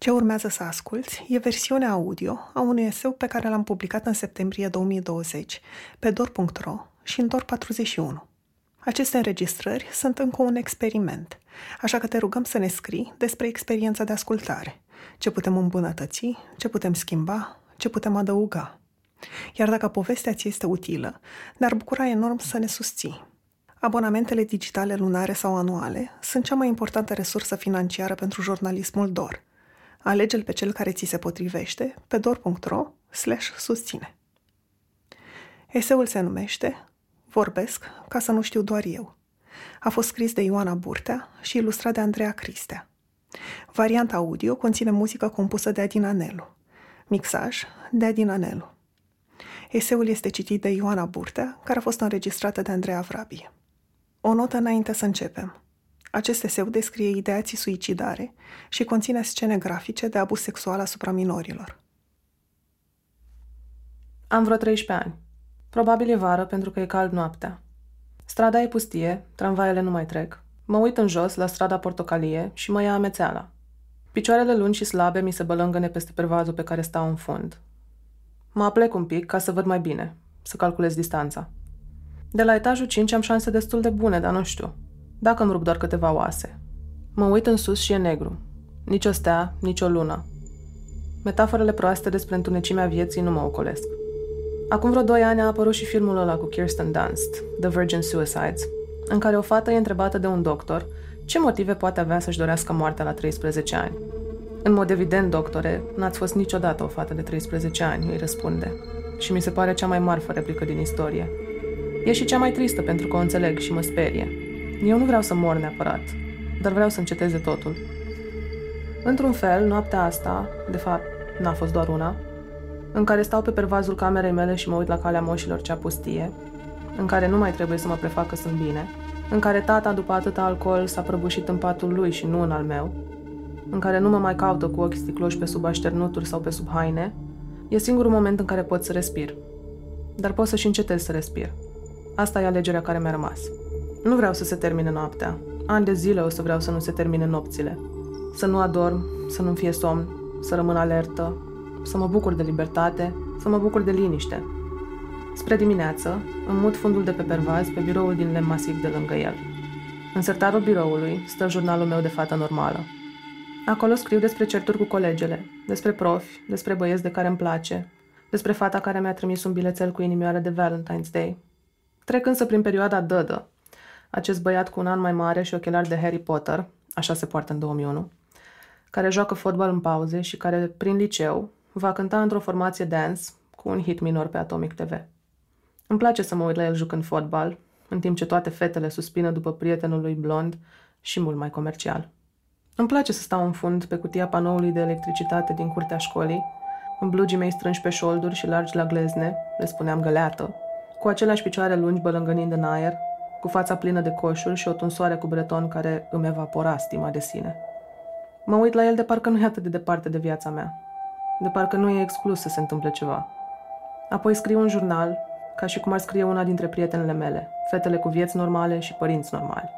Ce urmează să asculți e versiunea audio a unui eseu pe care l-am publicat în septembrie 2020 pe dor.ro și în Dor 41. Aceste înregistrări sunt încă un experiment, așa că te rugăm să ne scrii despre experiența de ascultare, ce putem îmbunătăți, ce putem schimba, ce putem adăuga. Iar dacă povestea ți este utilă, ne-ar bucura enorm să ne susții. Abonamentele digitale lunare sau anuale sunt cea mai importantă resursă financiară pentru jurnalismul DOR – Alege-l pe cel care ți se potrivește pe dor.ro slash susține. Eseul se numește Vorbesc ca să nu știu doar eu. A fost scris de Ioana Burtea și ilustrat de Andreea Cristea. Varianta audio conține muzică compusă de Adina Nelu. Mixaj de Adina Nelu. Eseul este citit de Ioana Burtea, care a fost înregistrată de Andreea Vrabie. O notă înainte să începem. Acest eseu descrie ideații suicidare și conține scene grafice de abuz sexual asupra minorilor. Am vreo 13 ani. Probabil e vară pentru că e cald noaptea. Strada e pustie, tramvaiele nu mai trec. Mă uit în jos la strada portocalie și mă ia amețeala. Picioarele lungi și slabe mi se bălângăne peste pervazul pe care stau în fund. Mă aplec un pic ca să văd mai bine, să calculez distanța. De la etajul 5 am șanse destul de bune, dar nu știu. Dacă îmi rup doar câteva oase. Mă uit în sus și e negru. Nici o stea, nici o lună. Metaforele proaste despre întunecimea vieții nu mă ocolesc. Acum vreo doi ani a apărut și filmul ăla cu Kirsten Dunst, The Virgin Suicides, în care o fată e întrebată de un doctor ce motive poate avea să-și dorească moartea la 13 ani. În mod evident, doctore, n-ați fost niciodată o fată de 13 ani, îi răspunde. Și mi se pare cea mai marfă replică din istorie. E și cea mai tristă pentru că o înțeleg și mă sperie. Eu nu vreau să mor neapărat, dar vreau să înceteze totul. Într-un fel, noaptea asta, de fapt, n-a fost doar una, în care stau pe pervazul camerei mele și mă uit la calea moșilor cea pustie, în care nu mai trebuie să mă prefac că sunt bine, în care tata, după atâta alcool, s-a prăbușit în patul lui și nu în al meu, în care nu mă mai caută cu ochii sticloși pe sub așternuturi sau pe sub haine, e singurul moment în care pot să respir. Dar pot să și încetez să respir. Asta e alegerea care mi-a rămas. Nu vreau să se termine noaptea. Ani de zile o să vreau să nu se termine nopțile. Să nu adorm, să nu fie somn, să rămân alertă, să mă bucur de libertate, să mă bucur de liniște. Spre dimineață, îmi mut fundul de pe pervaz pe biroul din lemn masiv de lângă el. În sertarul biroului stă jurnalul meu de fată normală. Acolo scriu despre certuri cu colegele, despre profi, despre băieți de care îmi place, despre fata care mi-a trimis un bilețel cu inimioară de Valentine's Day. Trec însă prin perioada dădă, acest băiat cu un an mai mare și ochelari de Harry Potter, așa se poartă în 2001, care joacă fotbal în pauze și care, prin liceu, va cânta într-o formație dance cu un hit minor pe Atomic TV. Îmi place să mă uit la el jucând fotbal, în timp ce toate fetele suspină după prietenul lui blond și mult mai comercial. Îmi place să stau în fund pe cutia panoului de electricitate din curtea școlii, în blugii mei strânși pe șolduri și largi la glezne, le spuneam găleată, cu aceleași picioare lungi bălângănind în aer, cu fața plină de coșuri și o tunsoare cu breton care îmi evapora stima de sine. Mă uit la el de parcă nu e atât de departe de viața mea, de parcă nu e exclus să se întâmple ceva. Apoi scriu un jurnal, ca și cum ar scrie una dintre prietenele mele, fetele cu vieți normale și părinți normali.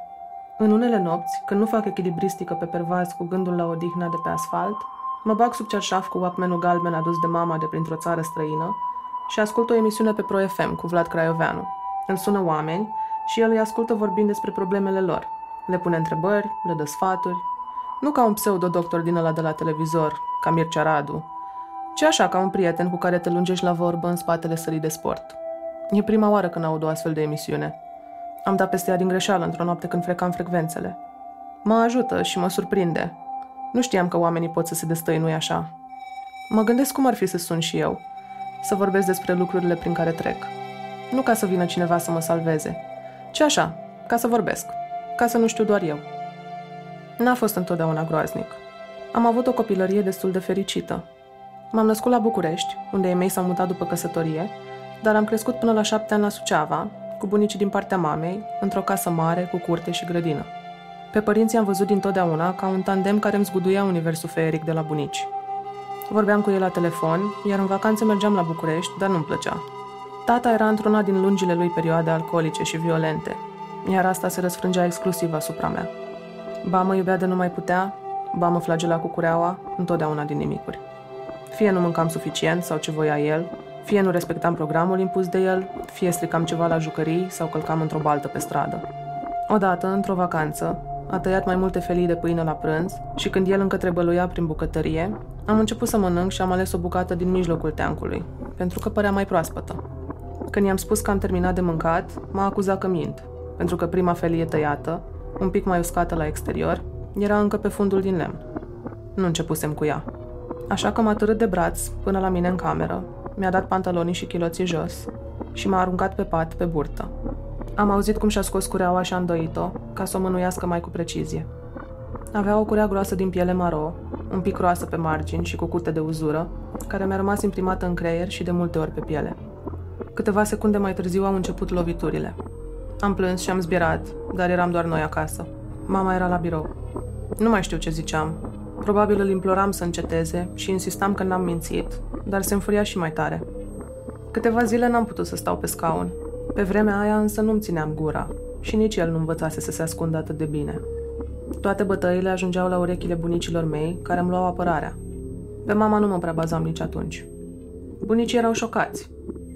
În unele nopți, când nu fac echilibristică pe pervaz cu gândul la odihna de pe asfalt, mă bag sub cerșaf cu walkman galben adus de mama de printr-o țară străină și ascult o emisiune pe Pro FM cu Vlad Craioveanu. Îmi sună oameni și el îi ascultă vorbind despre problemele lor. Le pune întrebări, le dă sfaturi. Nu ca un pseudo-doctor din ăla de la televizor, ca Mircea Radu, ci așa ca un prieten cu care te lungești la vorbă în spatele sării de sport. E prima oară când aud o astfel de emisiune. Am dat peste ea din greșeală într-o noapte când frecam frecvențele. Mă ajută și mă surprinde. Nu știam că oamenii pot să se destăinui așa. Mă gândesc cum ar fi să sun și eu, să vorbesc despre lucrurile prin care trec. Nu ca să vină cineva să mă salveze, ci așa, ca să vorbesc, ca să nu știu doar eu. N-a fost întotdeauna groaznic. Am avut o copilărie destul de fericită. M-am născut la București, unde ei mei s-au mutat după căsătorie, dar am crescut până la șapte ani la Suceava, cu bunicii din partea mamei, într-o casă mare, cu curte și grădină. Pe părinții am văzut dintotdeauna ca un tandem care îmi zguduia universul feeric de la bunici. Vorbeam cu ei la telefon, iar în vacanțe mergeam la București, dar nu-mi plăcea. Tata era într-una din lungile lui perioade alcoolice și violente, iar asta se răsfrângea exclusiv asupra mea. Ba mă iubea de nu mai putea, ba mă flagela cu cureaua, întotdeauna din nimicuri. Fie nu mâncam suficient sau ce voia el, fie nu respectam programul impus de el, fie stricam ceva la jucării sau călcam într-o baltă pe stradă. Odată, într-o vacanță, a tăiat mai multe felii de pâine la prânz și când el încă trebăluia prin bucătărie, am început să mănânc și am ales o bucată din mijlocul teancului, pentru că părea mai proaspătă. Când i-am spus că am terminat de mâncat, m-a acuzat că mint, pentru că prima felie tăiată, un pic mai uscată la exterior, era încă pe fundul din lemn. Nu începusem cu ea. Așa că m-a târât de braț până la mine în cameră, mi-a dat pantalonii și chiloții jos și m-a aruncat pe pat, pe burtă. Am auzit cum și-a scos cureaua și a îndoit-o, ca să o mânuiască mai cu precizie. Avea o curea groasă din piele maro, un pic groasă pe margini și cu curte de uzură, care mi-a rămas imprimată în creier și de multe ori pe piele. Câteva secunde mai târziu au început loviturile. Am plâns și am zbierat, dar eram doar noi acasă. Mama era la birou. Nu mai știu ce ziceam. Probabil îl imploram să înceteze și insistam că n-am mințit, dar se înfuria și mai tare. Câteva zile n-am putut să stau pe scaun. Pe vremea aia însă nu-mi țineam gura și nici el nu învățase să se ascundă atât de bine. Toate bătăile ajungeau la urechile bunicilor mei, care îmi luau apărarea. Pe mama nu mă prea bazam nici atunci. Bunicii erau șocați.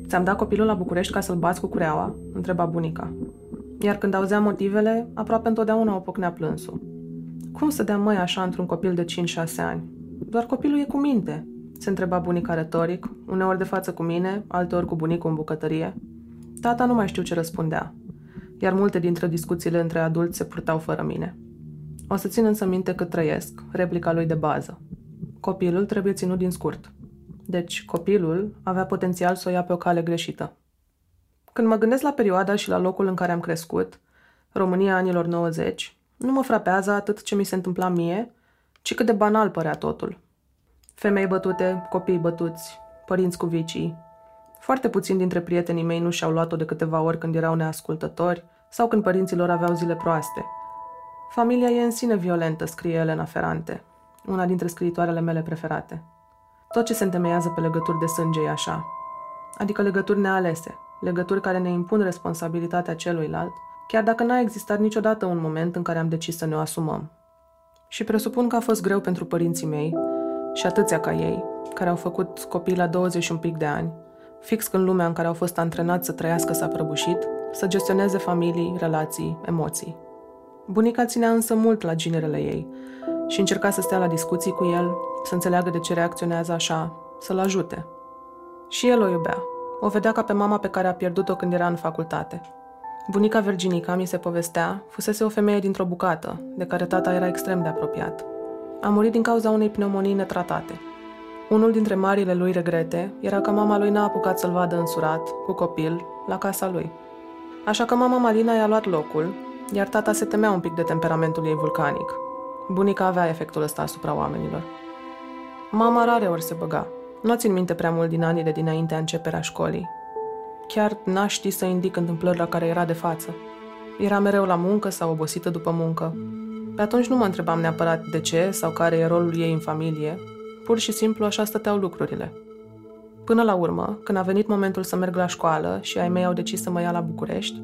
Ți-am dat copilul la București ca să-l bați cu cureaua? întreba bunica. Iar când auzeam motivele, aproape întotdeauna o pocnea plânsul. Cum să dea măi așa într-un copil de 5-6 ani? Doar copilul e cu minte, se întreba bunica retoric, uneori de față cu mine, alteori cu bunicul în bucătărie. Tata nu mai știu ce răspundea, iar multe dintre discuțiile între adulți se purtau fără mine. O să țin însă minte că trăiesc, replica lui de bază. Copilul trebuie ținut din scurt. Deci, copilul avea potențial să o ia pe o cale greșită. Când mă gândesc la perioada și la locul în care am crescut, România anilor 90, nu mă frapează atât ce mi se întâmpla mie, ci cât de banal părea totul. Femei bătute, copii bătuți, părinți cu vicii. Foarte puțini dintre prietenii mei nu și-au luat-o de câteva ori când erau neascultători sau când părinților aveau zile proaste. Familia e în sine violentă, scrie Elena Ferrante, una dintre scriitoarele mele preferate. Tot ce se întemeiază pe legături de sânge e așa, adică legături nealese, legături care ne impun responsabilitatea celuilalt, chiar dacă n-a existat niciodată un moment în care am decis să ne o asumăm. Și presupun că a fost greu pentru părinții mei și atâția ca ei, care au făcut copii la 20 un pic de ani, fix când lumea în care au fost antrenați să trăiască s-a prăbușit, să gestioneze familii, relații, emoții. Bunica ținea însă mult la ginerele ei și încerca să stea la discuții cu el, să înțeleagă de ce reacționează așa, să-l ajute. Și el o iubea. O vedea ca pe mama pe care a pierdut-o când era în facultate. Bunica Virginica, mi se povestea, fusese o femeie dintr-o bucată, de care tata era extrem de apropiat. A murit din cauza unei pneumonii netratate. Unul dintre marile lui regrete era că mama lui n-a apucat să-l vadă însurat, cu copil, la casa lui. Așa că mama Malina i-a luat locul, iar tata se temea un pic de temperamentul ei vulcanic. Bunica avea efectul ăsta asupra oamenilor. Mama rare ori se băga. Nu țin minte prea mult din anii de dinaintea începerea școlii. Chiar n-aș ști să indic întâmplări la care era de față. Era mereu la muncă sau obosită după muncă. Pe atunci nu mă întrebam neapărat de ce sau care e rolul ei în familie. Pur și simplu așa stăteau lucrurile. Până la urmă, când a venit momentul să merg la școală și ai mei au decis să mă ia la București,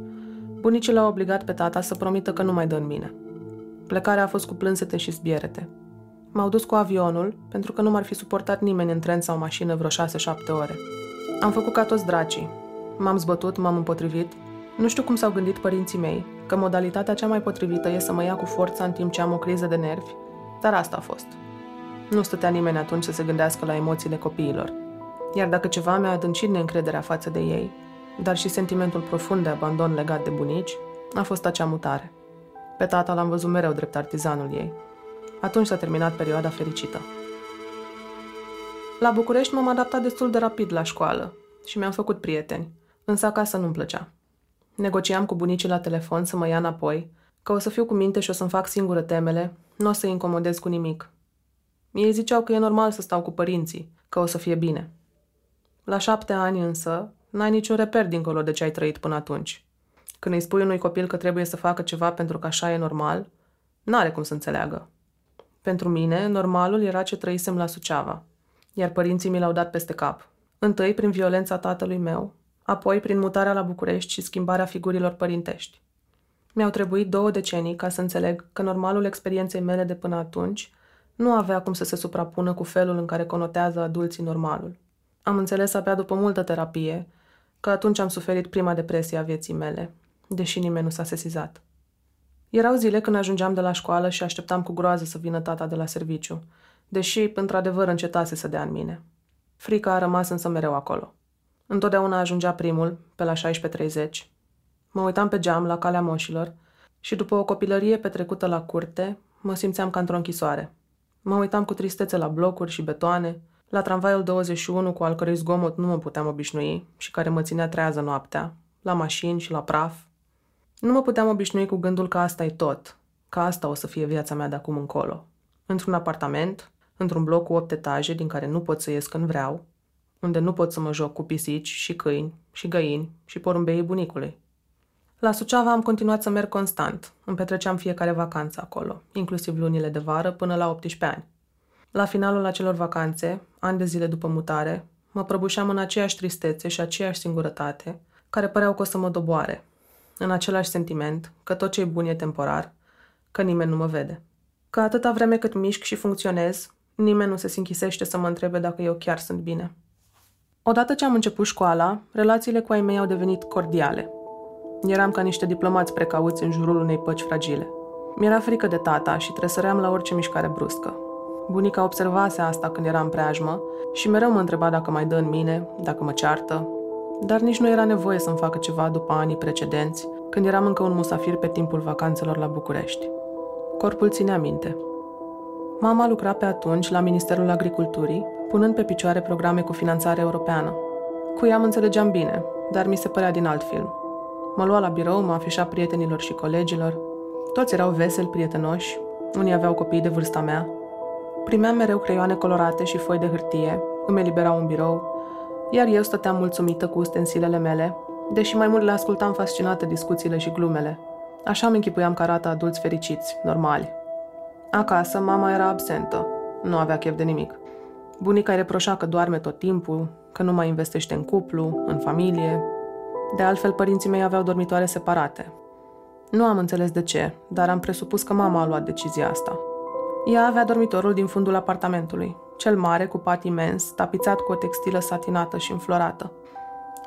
bunicii l-au obligat pe tata să promită că nu mai dă în mine. Plecarea a fost cu plânsete și zbierete. M-au dus cu avionul, pentru că nu m-ar fi suportat nimeni în tren sau mașină vreo 6-7 ore. Am făcut ca toți dracii. M-am zbătut, m-am împotrivit. Nu știu cum s-au gândit părinții mei, că modalitatea cea mai potrivită e să mă ia cu forța în timp ce am o criză de nervi, dar asta a fost. Nu stătea nimeni atunci să se gândească la emoțiile copiilor. Iar dacă ceva mi-a adâncit neîncrederea față de ei, dar și sentimentul profund de abandon legat de bunici, a fost acea mutare. Pe tata l-am văzut mereu drept artizanul ei. Atunci s-a terminat perioada fericită. La București m-am adaptat destul de rapid la școală și mi-am făcut prieteni, însă acasă nu-mi plăcea. Negociam cu bunicii la telefon să mă ia înapoi, că o să fiu cu minte și o să-mi fac singură temele, nu o să-i incomodez cu nimic. Ei ziceau că e normal să stau cu părinții, că o să fie bine. La șapte ani însă, n-ai niciun reper dincolo de ce ai trăit până atunci. Când îi spui unui copil că trebuie să facă ceva pentru că așa e normal, n-are cum să înțeleagă. Pentru mine, normalul era ce trăisem la Suceava, iar părinții mi l-au dat peste cap. Întâi prin violența tatălui meu, apoi prin mutarea la București și schimbarea figurilor părintești. Mi-au trebuit două decenii ca să înțeleg că normalul experienței mele de până atunci nu avea cum să se suprapună cu felul în care conotează adulții normalul. Am înțeles abia după multă terapie că atunci am suferit prima depresie a vieții mele, deși nimeni nu s-a sesizat. Erau zile când ajungeam de la școală și așteptam cu groază să vină tata de la serviciu, deși, într-adevăr, încetase să dea în mine. Frica a rămas însă mereu acolo. Întotdeauna ajungea primul, pe la 16.30. Mă uitam pe geam la calea moșilor și după o copilărie petrecută la curte, mă simțeam ca într-o închisoare. Mă uitam cu tristețe la blocuri și betoane, la tramvaiul 21 cu al cărui zgomot nu mă puteam obișnui și care mă ținea trează noaptea, la mașini și la praf. Nu mă puteam obișnui cu gândul că asta e tot, că asta o să fie viața mea de acum încolo. Într-un apartament, într-un bloc cu opt etaje din care nu pot să ies când vreau, unde nu pot să mă joc cu pisici și câini și găini și porumbeii bunicului. La Suceava am continuat să merg constant. Îmi petreceam fiecare vacanță acolo, inclusiv lunile de vară, până la 18 ani. La finalul acelor vacanțe, ani de zile după mutare, mă prăbușeam în aceeași tristețe și aceeași singurătate, care păreau că o să mă doboare. În același sentiment, că tot ce e bun e temporar, că nimeni nu mă vede. Că atâta vreme cât mișc și funcționez, nimeni nu se închisește să mă întrebe dacă eu chiar sunt bine. Odată ce am început școala, relațiile cu ai mei au devenit cordiale. Eram ca niște diplomați precauți în jurul unei păci fragile. Mi-era frică de tata și tresăream la orice mișcare bruscă. Bunica observase asta când eram preajmă și mereu mă întreba dacă mai dă în mine, dacă mă ceartă, dar nici nu era nevoie să-mi facă ceva după anii precedenți, când eram încă un musafir pe timpul vacanțelor la București. Corpul ținea minte. Mama lucra pe atunci la Ministerul Agriculturii, punând pe picioare programe cu finanțare europeană. Cu ea mă înțelegeam bine, dar mi se părea din alt film. Mă lua la birou, mă afișa prietenilor și colegilor. Toți erau veseli, prietenoși, unii aveau copii de vârsta mea. Primeam mereu creioane colorate și foi de hârtie, îmi eliberau un birou, iar eu stăteam mulțumită cu ustensilele mele, deși mai mult le ascultam fascinată discuțiile și glumele. Așa îmi închipuiam că arată adulți fericiți, normali. Acasă, mama era absentă. Nu avea chef de nimic. Bunica îi reproșa că doarme tot timpul, că nu mai investește în cuplu, în familie. De altfel, părinții mei aveau dormitoare separate. Nu am înțeles de ce, dar am presupus că mama a luat decizia asta. Ea avea dormitorul din fundul apartamentului, cel mare, cu pat imens, tapizat cu o textilă satinată și înflorată.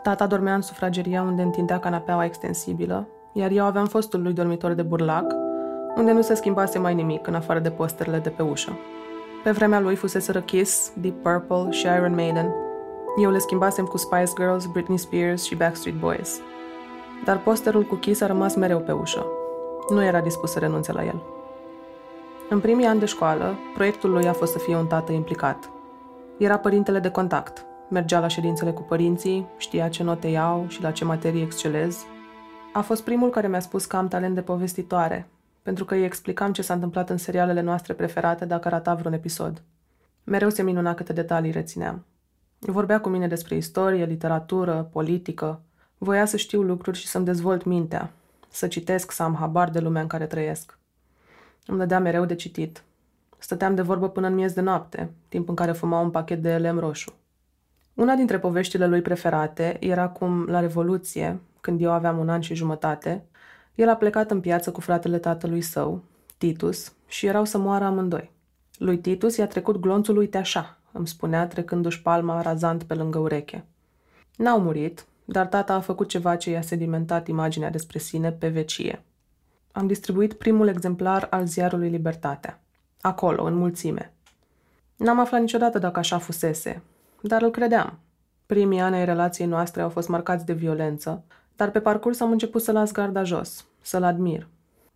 Tata dormea în sufrageria unde întindea canapeaua extensibilă, iar eu aveam fostul lui dormitor de burlac, unde nu se schimbase mai nimic în afară de posterele de pe ușă. Pe vremea lui fusese Kiss, Deep Purple și Iron Maiden. Eu le schimbasem cu Spice Girls, Britney Spears și Backstreet Boys. Dar posterul cu Kiss a rămas mereu pe ușă. Nu era dispus să renunțe la el. În primii ani de școală, proiectul lui a fost să fie un tată implicat. Era părintele de contact. Mergea la ședințele cu părinții, știa ce note iau și la ce materii excelez. A fost primul care mi-a spus că am talent de povestitoare, pentru că îi explicam ce s-a întâmplat în serialele noastre preferate dacă rata vreun episod. Mereu se minuna câte detalii rețineam. Vorbea cu mine despre istorie, literatură, politică. Voia să știu lucruri și să-mi dezvolt mintea, să citesc, să am habar de lumea în care trăiesc. Îmi dădea mereu de citit. Stăteam de vorbă până în miez de noapte, timp în care fuma un pachet de lem roșu. Una dintre poveștile lui preferate era cum, la Revoluție, când eu aveam un an și jumătate, el a plecat în piață cu fratele tatălui său, Titus, și erau să moară amândoi. Lui Titus i-a trecut glonțul lui așa, îmi spunea trecându-și palma razant pe lângă ureche. N-au murit, dar tata a făcut ceva ce i-a sedimentat imaginea despre sine pe vecie. Am distribuit primul exemplar al ziarului Libertatea. Acolo, în mulțime. N-am aflat niciodată dacă așa fusese, dar îl credeam. Primii ani ai relației noastre au fost marcați de violență, dar pe parcurs am început să las garda jos, să-l admir.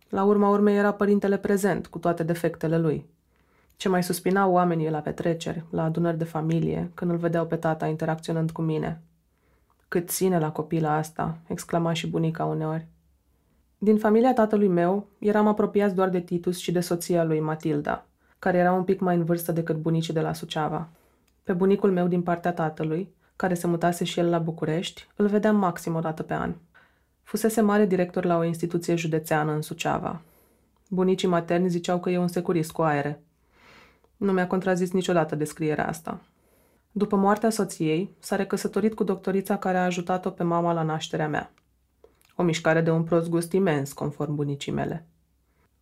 La urma urmei era părintele prezent, cu toate defectele lui. Ce mai suspinau oamenii la petreceri, la adunări de familie, când îl vedeau pe tata interacționând cu mine. Cât ține la copila asta, exclama și bunica uneori. Din familia tatălui meu, eram apropiați doar de Titus și de soția lui, Matilda, care era un pic mai în vârstă decât bunicii de la Suceava. Pe bunicul meu din partea tatălui, care se mutase și el la București, îl vedeam maxim o dată pe an. Fusese mare director la o instituție județeană în Suceava. Bunicii materni ziceau că e un securist cu aere. Nu mi-a contrazis niciodată descrierea asta. După moartea soției, s-a recăsătorit cu doctorița care a ajutat-o pe mama la nașterea mea. O mișcare de un prost gust imens, conform bunicii mele.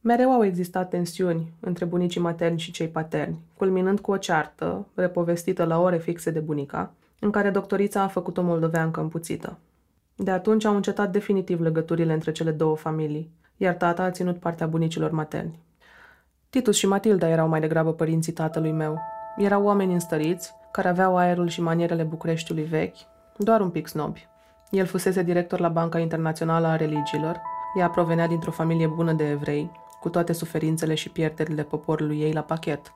Mereu au existat tensiuni între bunicii materni și cei paterni, culminând cu o ceartă, repovestită la ore fixe de bunica, în care doctorița a făcut o moldoveancă împuțită. De atunci au încetat definitiv legăturile între cele două familii, iar tata a ținut partea bunicilor materni. Titus și Matilda erau mai degrabă părinții tatălui meu. Erau oameni înstăriți, care aveau aerul și manierele Bucureștiului vechi, doar un pic snobi. El fusese director la Banca Internațională a Religiilor, ea provenea dintr-o familie bună de evrei, cu toate suferințele și pierderile poporului ei la pachet.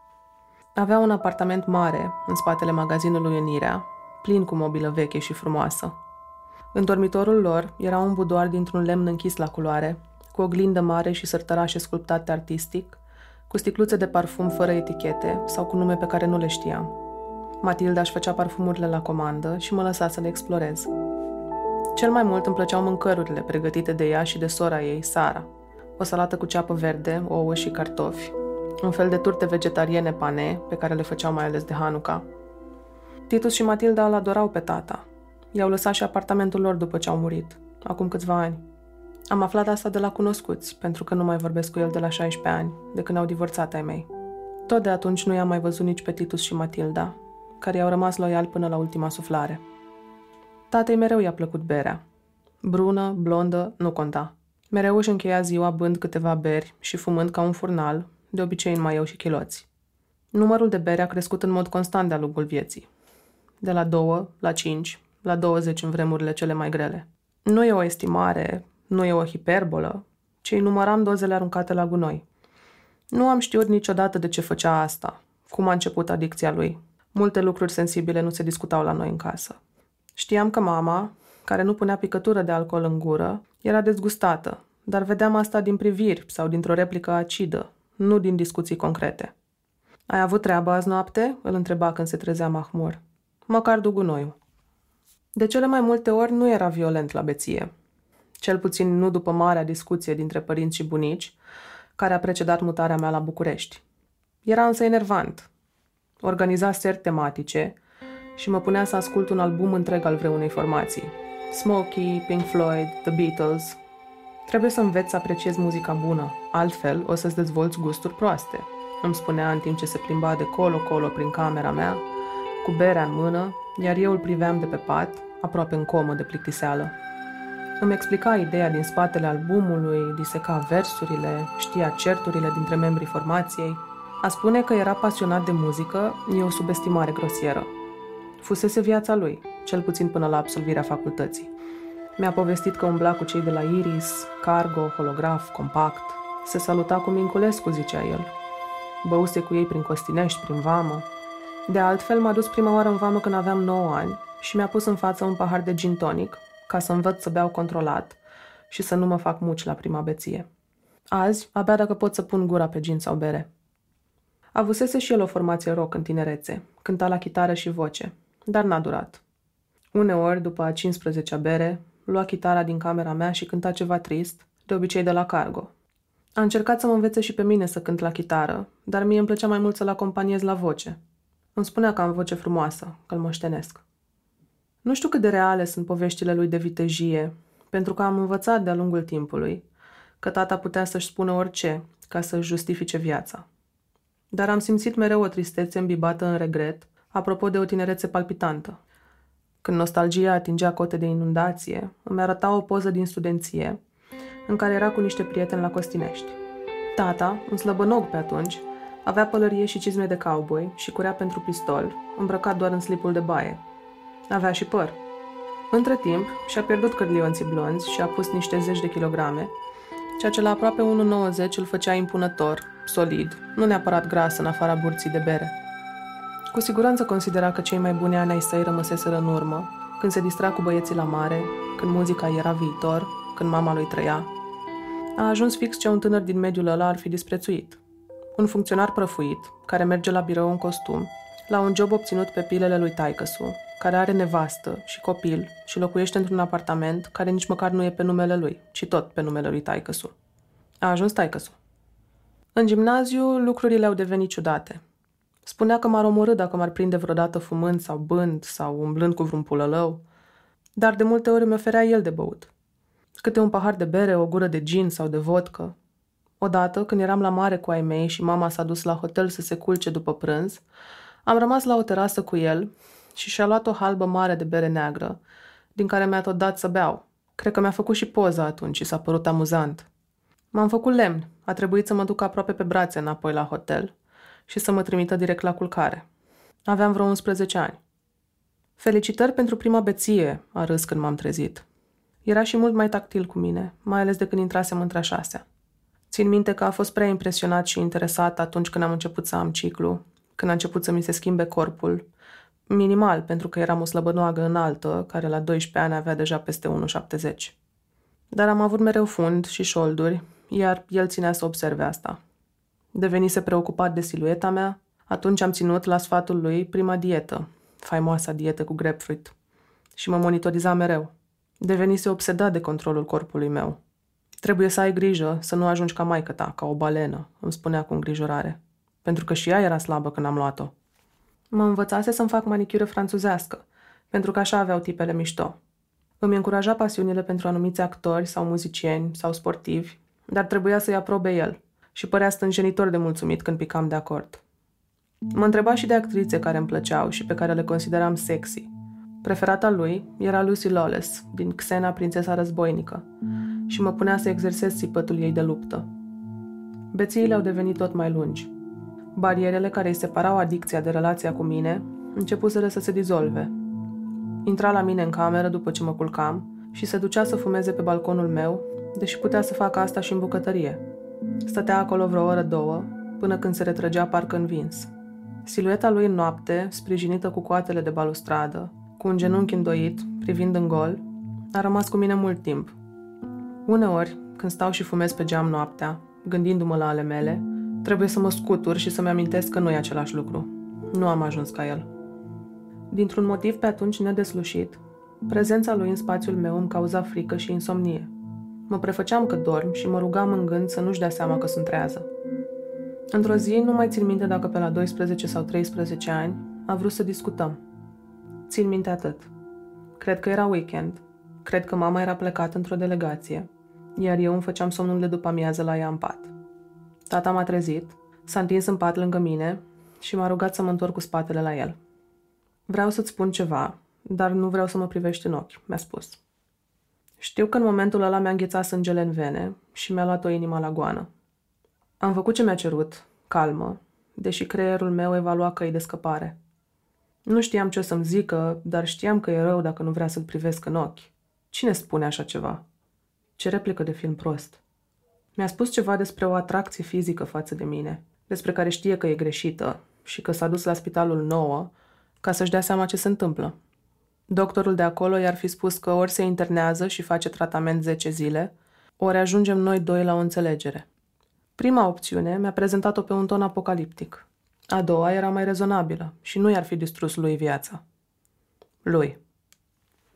Avea un apartament mare, în spatele magazinului Unirea, plin cu mobilă veche și frumoasă. În dormitorul lor era un budoar dintr-un lemn închis la culoare, cu o glindă mare și sărtărașe sculptate artistic, cu sticluțe de parfum fără etichete sau cu nume pe care nu le știam. Matilda își făcea parfumurile la comandă și mă lăsa să le explorez. Cel mai mult îmi plăceau mâncărurile pregătite de ea și de sora ei, Sara. O salată cu ceapă verde, ouă și cartofi, un fel de turte vegetariene pane, pe care le făceau mai ales de Hanuca. Titus și Matilda îl adorau pe tata. I-au lăsat și apartamentul lor după ce au murit, acum câțiva ani. Am aflat asta de la cunoscuți, pentru că nu mai vorbesc cu el de la 16 ani, de când au divorțat ai mei. Tot de atunci nu i-am mai văzut nici pe Titus și Matilda, care i-au rămas loiali până la ultima suflare. Tatei mereu i-a plăcut berea. Brună, blondă, nu conta. Mereu își încheia ziua bând câteva beri și fumând ca un furnal, de obicei în maieu și chiloți. Numărul de bere a crescut în mod constant de-a lungul vieții. De la două, la cinci, la 20 în vremurile cele mai grele. Nu e o estimare, nu e o hiperbolă, ci îi număram dozele aruncate la gunoi. Nu am știut niciodată de ce făcea asta, cum a început adicția lui. Multe lucruri sensibile nu se discutau la noi în casă. Știam că mama, care nu punea picătură de alcool în gură, era dezgustată, dar vedeam asta din priviri sau dintr-o replică acidă, nu din discuții concrete. Ai avut treabă azi noapte?" îl întreba când se trezea Mahmur. Măcar du gunoiul. De cele mai multe ori nu era violent la beție. Cel puțin nu după marea discuție dintre părinți și bunici, care a precedat mutarea mea la București. Era însă enervant. Organiza seri tematice și mă punea să ascult un album întreg al vreunei formații. Smokey, Pink Floyd, The Beatles. Trebuie să înveți să apreciezi muzica bună, altfel o să-ți dezvolți gusturi proaste, îmi spunea în timp ce se plimba de colo-colo prin camera mea, cu berea în mână, iar eu îl priveam de pe pat, aproape în comă de plictiseală. Îmi explica ideea din spatele albumului, diseca versurile, știa certurile dintre membrii formației. A spune că era pasionat de muzică e o subestimare grosieră. Fusese viața lui, cel puțin până la absolvirea facultății. Mi-a povestit că umbla cu cei de la Iris, Cargo, Holograf, Compact. Se saluta cu Minculescu, zicea el. Băuse cu ei prin Costinești, prin Vamă. De altfel, m-a dus prima oară în Vamă când aveam 9 ani și mi-a pus în față un pahar de gin tonic, ca să învăț să beau controlat și să nu mă fac muci la prima beție. Azi, abia dacă pot să pun gura pe gin sau bere. Avusese și el o formație rock în tinerețe, cânta la chitară și voce, dar n-a durat. Uneori, după a 15-a bere, lua chitara din camera mea și cânta ceva trist, de obicei de la cargo. A încercat să mă învețe și pe mine să cânt la chitară, dar mie îmi plăcea mai mult să-l acompaniez la voce. Îmi spunea că am voce frumoasă, că-l moștenesc. Nu știu cât de reale sunt poveștile lui de vitejie, pentru că am învățat de-a lungul timpului că tata putea să-și spună orice ca să-și justifice viața. Dar am simțit mereu o tristețe îmbibată în regret, apropo de o tinerețe palpitantă. Când nostalgia atingea cote de inundație, îmi arăta o poză din studenție, în care era cu niște prieteni la Costinești. Tata, un slăbănog pe atunci, avea pălărie și cizme de cowboy și curea pentru pistol, îmbrăcat doar în slipul de baie, avea și păr. Între timp, și-a pierdut cărlionții blonzi și a pus niște zeci de kilograme, ceea ce la aproape 1,90 îl făcea impunător, solid, nu neapărat gras în afara burții de bere. Cu siguranță considera că cei mai buni ani ai săi rămăseseră în urmă, când se distra cu băieții la mare, când muzica era viitor, când mama lui trăia. A ajuns fix ce un tânăr din mediul ăla ar fi disprețuit. Un funcționar prăfuit, care merge la birou în costum, la un job obținut pe pilele lui taicăsu, care are nevastă și copil și locuiește într-un apartament care nici măcar nu e pe numele lui, ci tot pe numele lui taicăsu. A ajuns taicăsu. În gimnaziu, lucrurile au devenit ciudate. Spunea că m-ar omorâ dacă m-ar prinde vreodată fumând sau bând sau umblând cu vreun pulălău, dar de multe ori mi oferea el de băut. Câte un pahar de bere, o gură de gin sau de vodcă. Odată, când eram la mare cu ai mei și mama s-a dus la hotel să se culce după prânz, am rămas la o terasă cu el și și-a luat o halbă mare de bere neagră, din care mi-a tot dat să beau. Cred că mi-a făcut și poza atunci și s-a părut amuzant. M-am făcut lemn, a trebuit să mă duc aproape pe brațe înapoi la hotel și să mă trimită direct la culcare. Aveam vreo 11 ani. Felicitări pentru prima beție, a râs când m-am trezit. Era și mult mai tactil cu mine, mai ales de când intrasem între a șasea. Țin minte că a fost prea impresionat și interesat atunci când am început să am ciclu, când a început să mi se schimbe corpul, minimal, pentru că eram o slăbănoagă înaltă, care la 12 ani avea deja peste 1,70. Dar am avut mereu fund și șolduri, iar el ținea să observe asta. Devenise preocupat de silueta mea, atunci am ținut la sfatul lui prima dietă, faimoasa dietă cu grapefruit, și mă monitoriza mereu. Devenise obsedat de controlul corpului meu. Trebuie să ai grijă să nu ajungi ca maică ta, ca o balenă, îmi spunea cu îngrijorare. Pentru că și ea era slabă când am luat-o. Mă învățase să-mi fac manicură franțuzească, pentru că așa aveau tipele mișto. Îmi încuraja pasiunile pentru anumiți actori sau muzicieni sau sportivi, dar trebuia să-i aprobe el și părea stânjenitor de mulțumit când picam de acord. Mă întreba și de actrițe care îmi plăceau și pe care le consideram sexy. Preferata lui era Lucy Lawless, din Xena, prințesa războinică, și mă punea să exersez țipătul ei de luptă. Bețiile au devenit tot mai lungi. Barierele care îi separau adicția de relația cu mine începuseră să se dizolve. Intra la mine în cameră după ce mă culcam și se ducea să fumeze pe balconul meu, deși putea să facă asta și în bucătărie. Stătea acolo vreo oră, două, până când se retrăgea parcă învins. Silueta lui în noapte, sprijinită cu coatele de balustradă, cu un genunchi îndoit, privind în gol, a rămas cu mine mult timp. Uneori, când stau și fumez pe geam noaptea, gândindu-mă la ale mele, trebuie să mă scutur și să-mi amintesc că nu e același lucru. Nu am ajuns ca el. Dintr-un motiv pe atunci nedeslușit, prezența lui în spațiul meu îmi cauza frică și insomnie. Mă prefăceam că dorm și mă rugam în gând să nu-și dea seama că sunt trează. Într-o zi, nu mai țin minte dacă pe la 12 sau 13 ani, a vrut să discutăm. Țin minte atât. Cred că era weekend. Cred că mama era plecată într-o delegație, iar eu îmi făceam somnul de după amiază la ea în pat. Tata m-a trezit, s-a întins în pat lângă mine și m-a rugat să mă întorc cu spatele la el. Vreau să-ți spun ceva, dar nu vreau să mă privești în ochi, mi-a spus. Știu că în momentul ăla mi-a înghețat sângele în vene și mi-a luat o inima la goană. Am făcut ce mi-a cerut, calmă, deși creierul meu evalua căi de scăpare. Nu știam ce o să-mi zică, dar știam că e rău dacă nu vrea să-l privesc în ochi. Cine spune așa ceva? Ce replică de film prost. Mi-a spus ceva despre o atracție fizică față de mine, despre care știe că e greșită și că s-a dus la spitalul nouă ca să-și dea seama ce se întâmplă. Doctorul de acolo i-ar fi spus că ori se internează și face tratament 10 zile, ori ajungem noi doi la o înțelegere. Prima opțiune mi-a prezentat-o pe un ton apocaliptic. A doua era mai rezonabilă și nu i-ar fi distrus lui viața. Lui.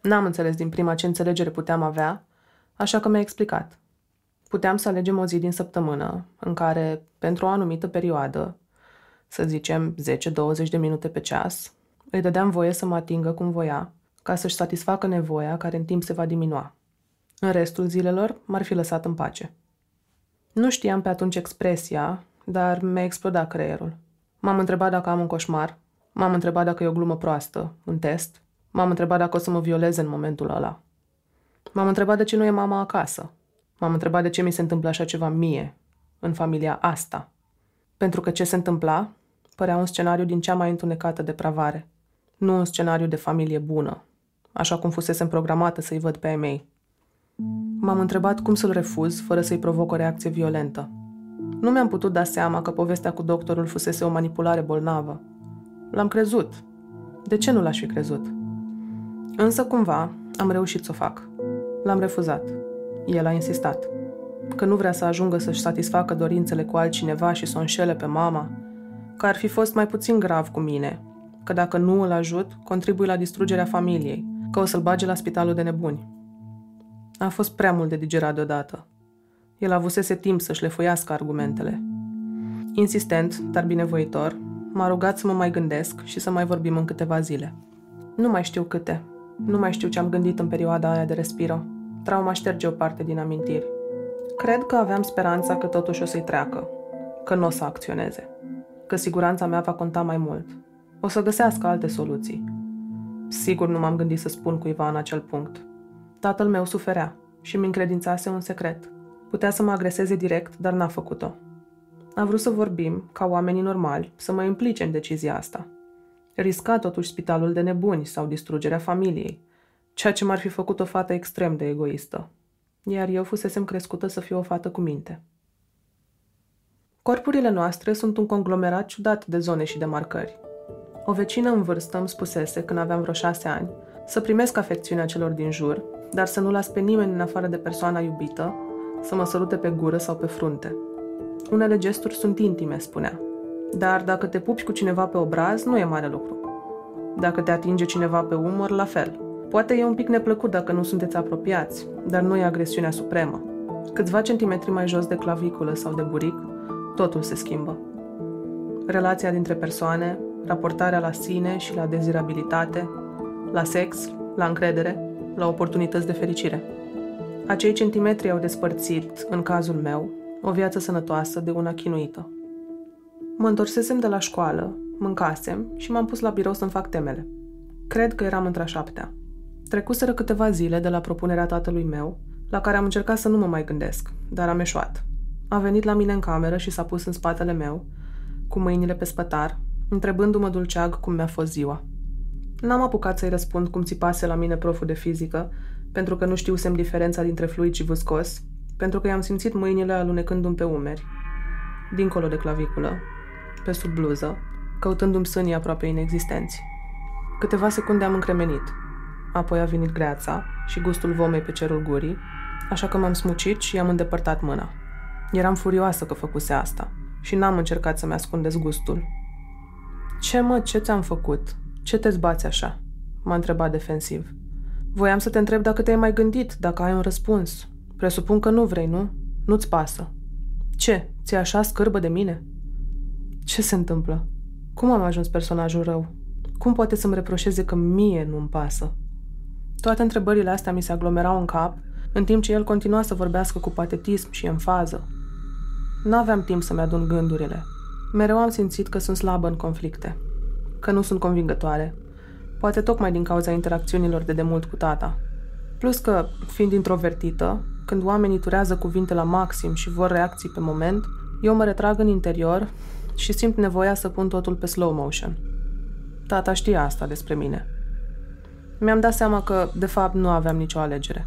N-am înțeles din prima ce înțelegere puteam avea, așa că mi-a explicat. Puteam să alegem o zi din săptămână în care, pentru o anumită perioadă, să zicem 10-20 de minute pe ceas, îi dădeam voie să mă atingă cum voia, ca să-și satisfacă nevoia care în timp se va diminua. În restul zilelor m-ar fi lăsat în pace. Nu știam pe atunci expresia, dar mi-a explodat creierul. M-am întrebat dacă am un coșmar, m-am întrebat dacă e o glumă proastă, un test, m-am întrebat dacă o să mă violeze în momentul ăla. M-am întrebat de ce nu e mama acasă. M-am întrebat de ce mi se întâmplă așa ceva mie, în familia asta. Pentru că ce se întâmpla părea un scenariu din cea mai întunecată depravare, nu un scenariu de familie bună, așa cum fusesem programată să-i văd pe ai mei. M-am întrebat cum să-l refuz fără să-i provoc o reacție violentă. Nu mi-am putut da seama că povestea cu doctorul fusese o manipulare bolnavă. L-am crezut. De ce nu l-aș fi crezut? Însă, cumva, am reușit să o fac. L-am refuzat. El a insistat. Că nu vrea să ajungă să-și satisfacă dorințele cu altcineva și să o înșele pe mama. Că ar fi fost mai puțin grav cu mine. Că dacă nu îl ajut, contribui la distrugerea familiei. Că o să-l bage la spitalul de nebuni. A fost prea mult de digerat deodată. El avusese timp să-și lefuiască argumentele. Insistent, dar binevoitor, m-a rugat să mă mai gândesc și să mai vorbim în câteva zile. Nu mai știu câte. Nu mai știu ce am gândit în perioada aia de respiro. Trauma șterge o parte din amintiri. Cred că aveam speranța că totuși o să-i treacă, că nu o să acționeze, că siguranța mea va conta mai mult. O să găsească alte soluții. Sigur nu m-am gândit să spun cuiva în acel punct. Tatăl meu suferea și mi încredințase un secret. Putea să mă agreseze direct, dar n-a făcut-o. A vrut să vorbim, ca oamenii normali, să mă implice în decizia asta. Risca totuși spitalul de nebuni sau distrugerea familiei, ceea ce m-ar fi făcut o fată extrem de egoistă. Iar eu fusesem crescută să fiu o fată cu minte. Corpurile noastre sunt un conglomerat ciudat de zone și de marcări. O vecină în vârstă îmi spusese, când aveam vreo șase ani, să primesc afecțiunea celor din jur, dar să nu las pe nimeni în afară de persoana iubită, să mă sărute pe gură sau pe frunte. Unele gesturi sunt intime, spunea. Dar dacă te pupi cu cineva pe obraz, nu e mare lucru. Dacă te atinge cineva pe umăr, la fel. Poate e un pic neplăcut dacă nu sunteți apropiați, dar nu e agresiunea supremă. Câțiva centimetri mai jos de claviculă sau de buric, totul se schimbă. Relația dintre persoane, raportarea la sine și la dezirabilitate, la sex, la încredere, la oportunități de fericire. Acei centimetri au despărțit, în cazul meu, o viață sănătoasă de una chinuită. Mă întorsesem de la școală, mâncasem și m-am pus la birou să-mi fac temele. Cred că eram într-a șaptea. Trecuseră câteva zile de la propunerea tatălui meu, la care am încercat să nu mă mai gândesc, dar am eșuat. A venit la mine în cameră și s-a pus în spatele meu, cu mâinile pe spătar, întrebându-mă dulceag cum mi-a fost ziua. N-am apucat să-i răspund cum țipase la mine proful de fizică, pentru că nu știusem diferența dintre fluid și viscos, pentru că i-am simțit mâinile alunecându-mi pe umeri, dincolo de claviculă, pe sub bluză, căutându-mi sânii aproape inexistenți. Câteva secunde am încremenit. Apoi a venit greața și gustul vomei pe cerul gurii, așa că m-am smucit și i-am îndepărtat mâna. Eram furioasă că făcuse asta și n-am încercat să-mi ascund dezgustul. Ce mă, ce ți-am făcut? Ce te zbați așa?" m-a întrebat defensiv. Voiam să te întreb dacă te-ai mai gândit, dacă ai un răspuns. Presupun că nu vrei, nu? Nu-ți pasă. Ce? Ți-e așa scârbă de mine? Ce se întâmplă? Cum am ajuns personajul rău? Cum poate să-mi reproșeze că mie nu-mi pasă? Toate întrebările astea mi se aglomerau în cap, în timp ce el continua să vorbească cu patetism și enfază. Nu aveam timp să-mi adun gândurile. Mereu am simțit că sunt slabă în conflicte, că nu sunt convingătoare, poate tocmai din cauza interacțiunilor de demult cu tata. Plus că, fiind introvertită, când oamenii turează cuvinte la maxim și vor reacții pe moment, eu mă retrag în interior și simt nevoia să pun totul pe slow motion. Tata știa asta despre mine. Mi-am dat seama că, de fapt, nu aveam nicio alegere.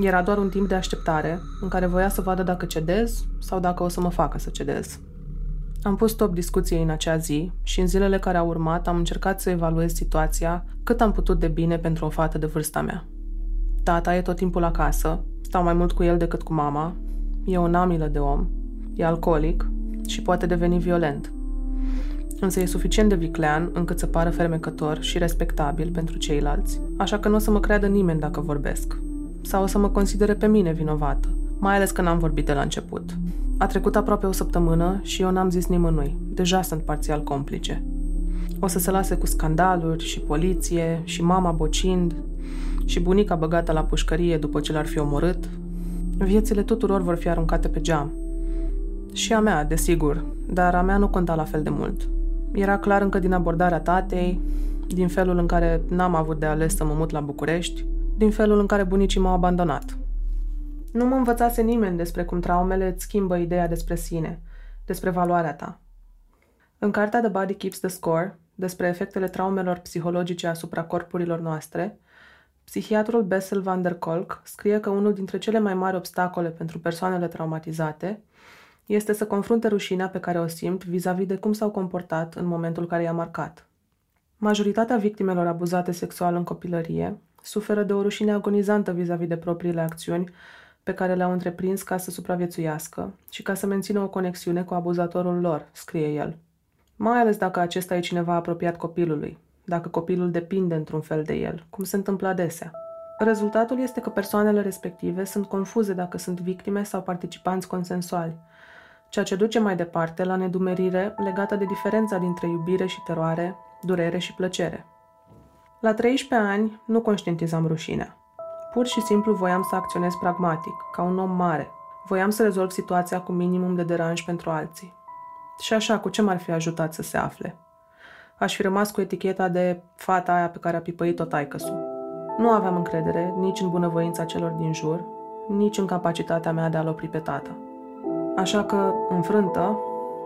Era doar un timp de așteptare în care voia să vadă dacă cedez sau dacă o să mă facă să cedez. Am pus stop discuției în acea zi și în zilele care au urmat am încercat să evaluez situația cât am putut de bine pentru o fată de vârsta mea. Tata e tot timpul acasă, stau mai mult cu el decât cu mama, e o namilă de om, e alcoolic și poate deveni violent. Însă e suficient de viclean încât să pară fermecător și respectabil pentru ceilalți, așa că nu o să mă creadă nimeni dacă vorbesc. Sau o să mă considere pe mine vinovată, mai ales că n-am vorbit de la început. A trecut aproape o săptămână și eu n-am zis nimănui. Deja sunt parțial complice. O să se lase cu scandaluri și poliție și mama bocind și bunica băgată la pușcărie după ce l-ar fi omorât. Viețile tuturor vor fi aruncate pe geam. Și a mea, desigur, dar a mea nu conta la fel de mult. Era clar încă din abordarea tatei, din felul în care n-am avut de ales să mă mut la București, din felul în care bunicii m-au abandonat. Nu mă învățase nimeni despre cum traumele îți schimbă ideea despre sine, despre valoarea ta. În cartea The Body Keeps the Score, despre efectele traumelor psihologice asupra corpurilor noastre, psihiatrul Bessel van der Kolk scrie că unul dintre cele mai mari obstacole pentru persoanele traumatizate este să confrunte rușinea pe care o simt vis-a-vis de cum s-au comportat în momentul care i-a marcat. Majoritatea victimelor abuzate sexual în copilărie suferă de o rușine agonizantă vis-a-vis de propriile acțiuni pe care le-au întreprins ca să supraviețuiască și ca să mențină o conexiune cu abuzatorul lor, scrie el. Mai ales dacă acesta e cineva apropiat copilului, dacă copilul depinde într-un fel de el, cum se întâmplă adesea. Rezultatul este că persoanele respective sunt confuze dacă sunt victime sau participanți consensuali, ceea ce duce mai departe la nedumerire legată de diferența dintre iubire și teroare, durere și plăcere. La 13 ani nu conștientizam rușinea. Pur și simplu voiam să acționez pragmatic, ca un om mare. Voiam să rezolv situația cu minimum de deranj pentru alții. Și așa, cu ce m-ar fi ajutat să se afle? Aș fi rămas cu eticheta de fata aia pe care a pipăit-o taicăsul. Nu aveam încredere nici în bunăvoința celor din jur, nici în capacitatea mea de a-l opri pe tata. Așa că, înfrântă,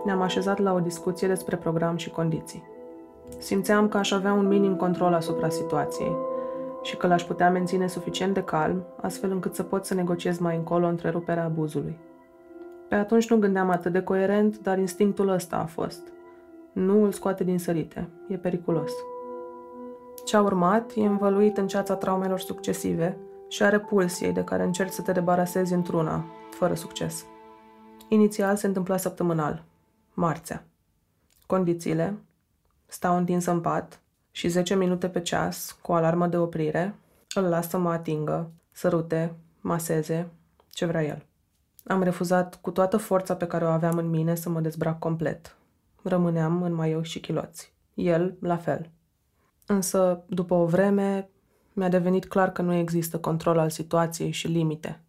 ne-am așezat la o discuție despre program și condiții. Simțeam că aș avea un minim control asupra situației și că l-aș putea menține suficient de calm, astfel încât să pot să negociez mai încolo întreruperea abuzului. Pe atunci nu gândeam atât de coerent, dar instinctul ăsta a fost. Nu îl scoate din sărite, e periculos. Ce a urmat e învăluit în ceața traumelor succesive și a repulsiei de care încerci să te debarasezi într-una, fără succes. Inițial se întâmpla săptămânal, marțea. Condițiile, stau întins în pat și 10 minute pe ceas, cu alarmă de oprire, îl las să mă atingă, sărute, maseze, ce vrea el. Am refuzat cu toată forța pe care o aveam în mine să mă dezbrac complet. Rămâneam în maieu și chiloți. El, la fel. Însă, după o vreme, mi-a devenit clar că nu există control al situației și limite.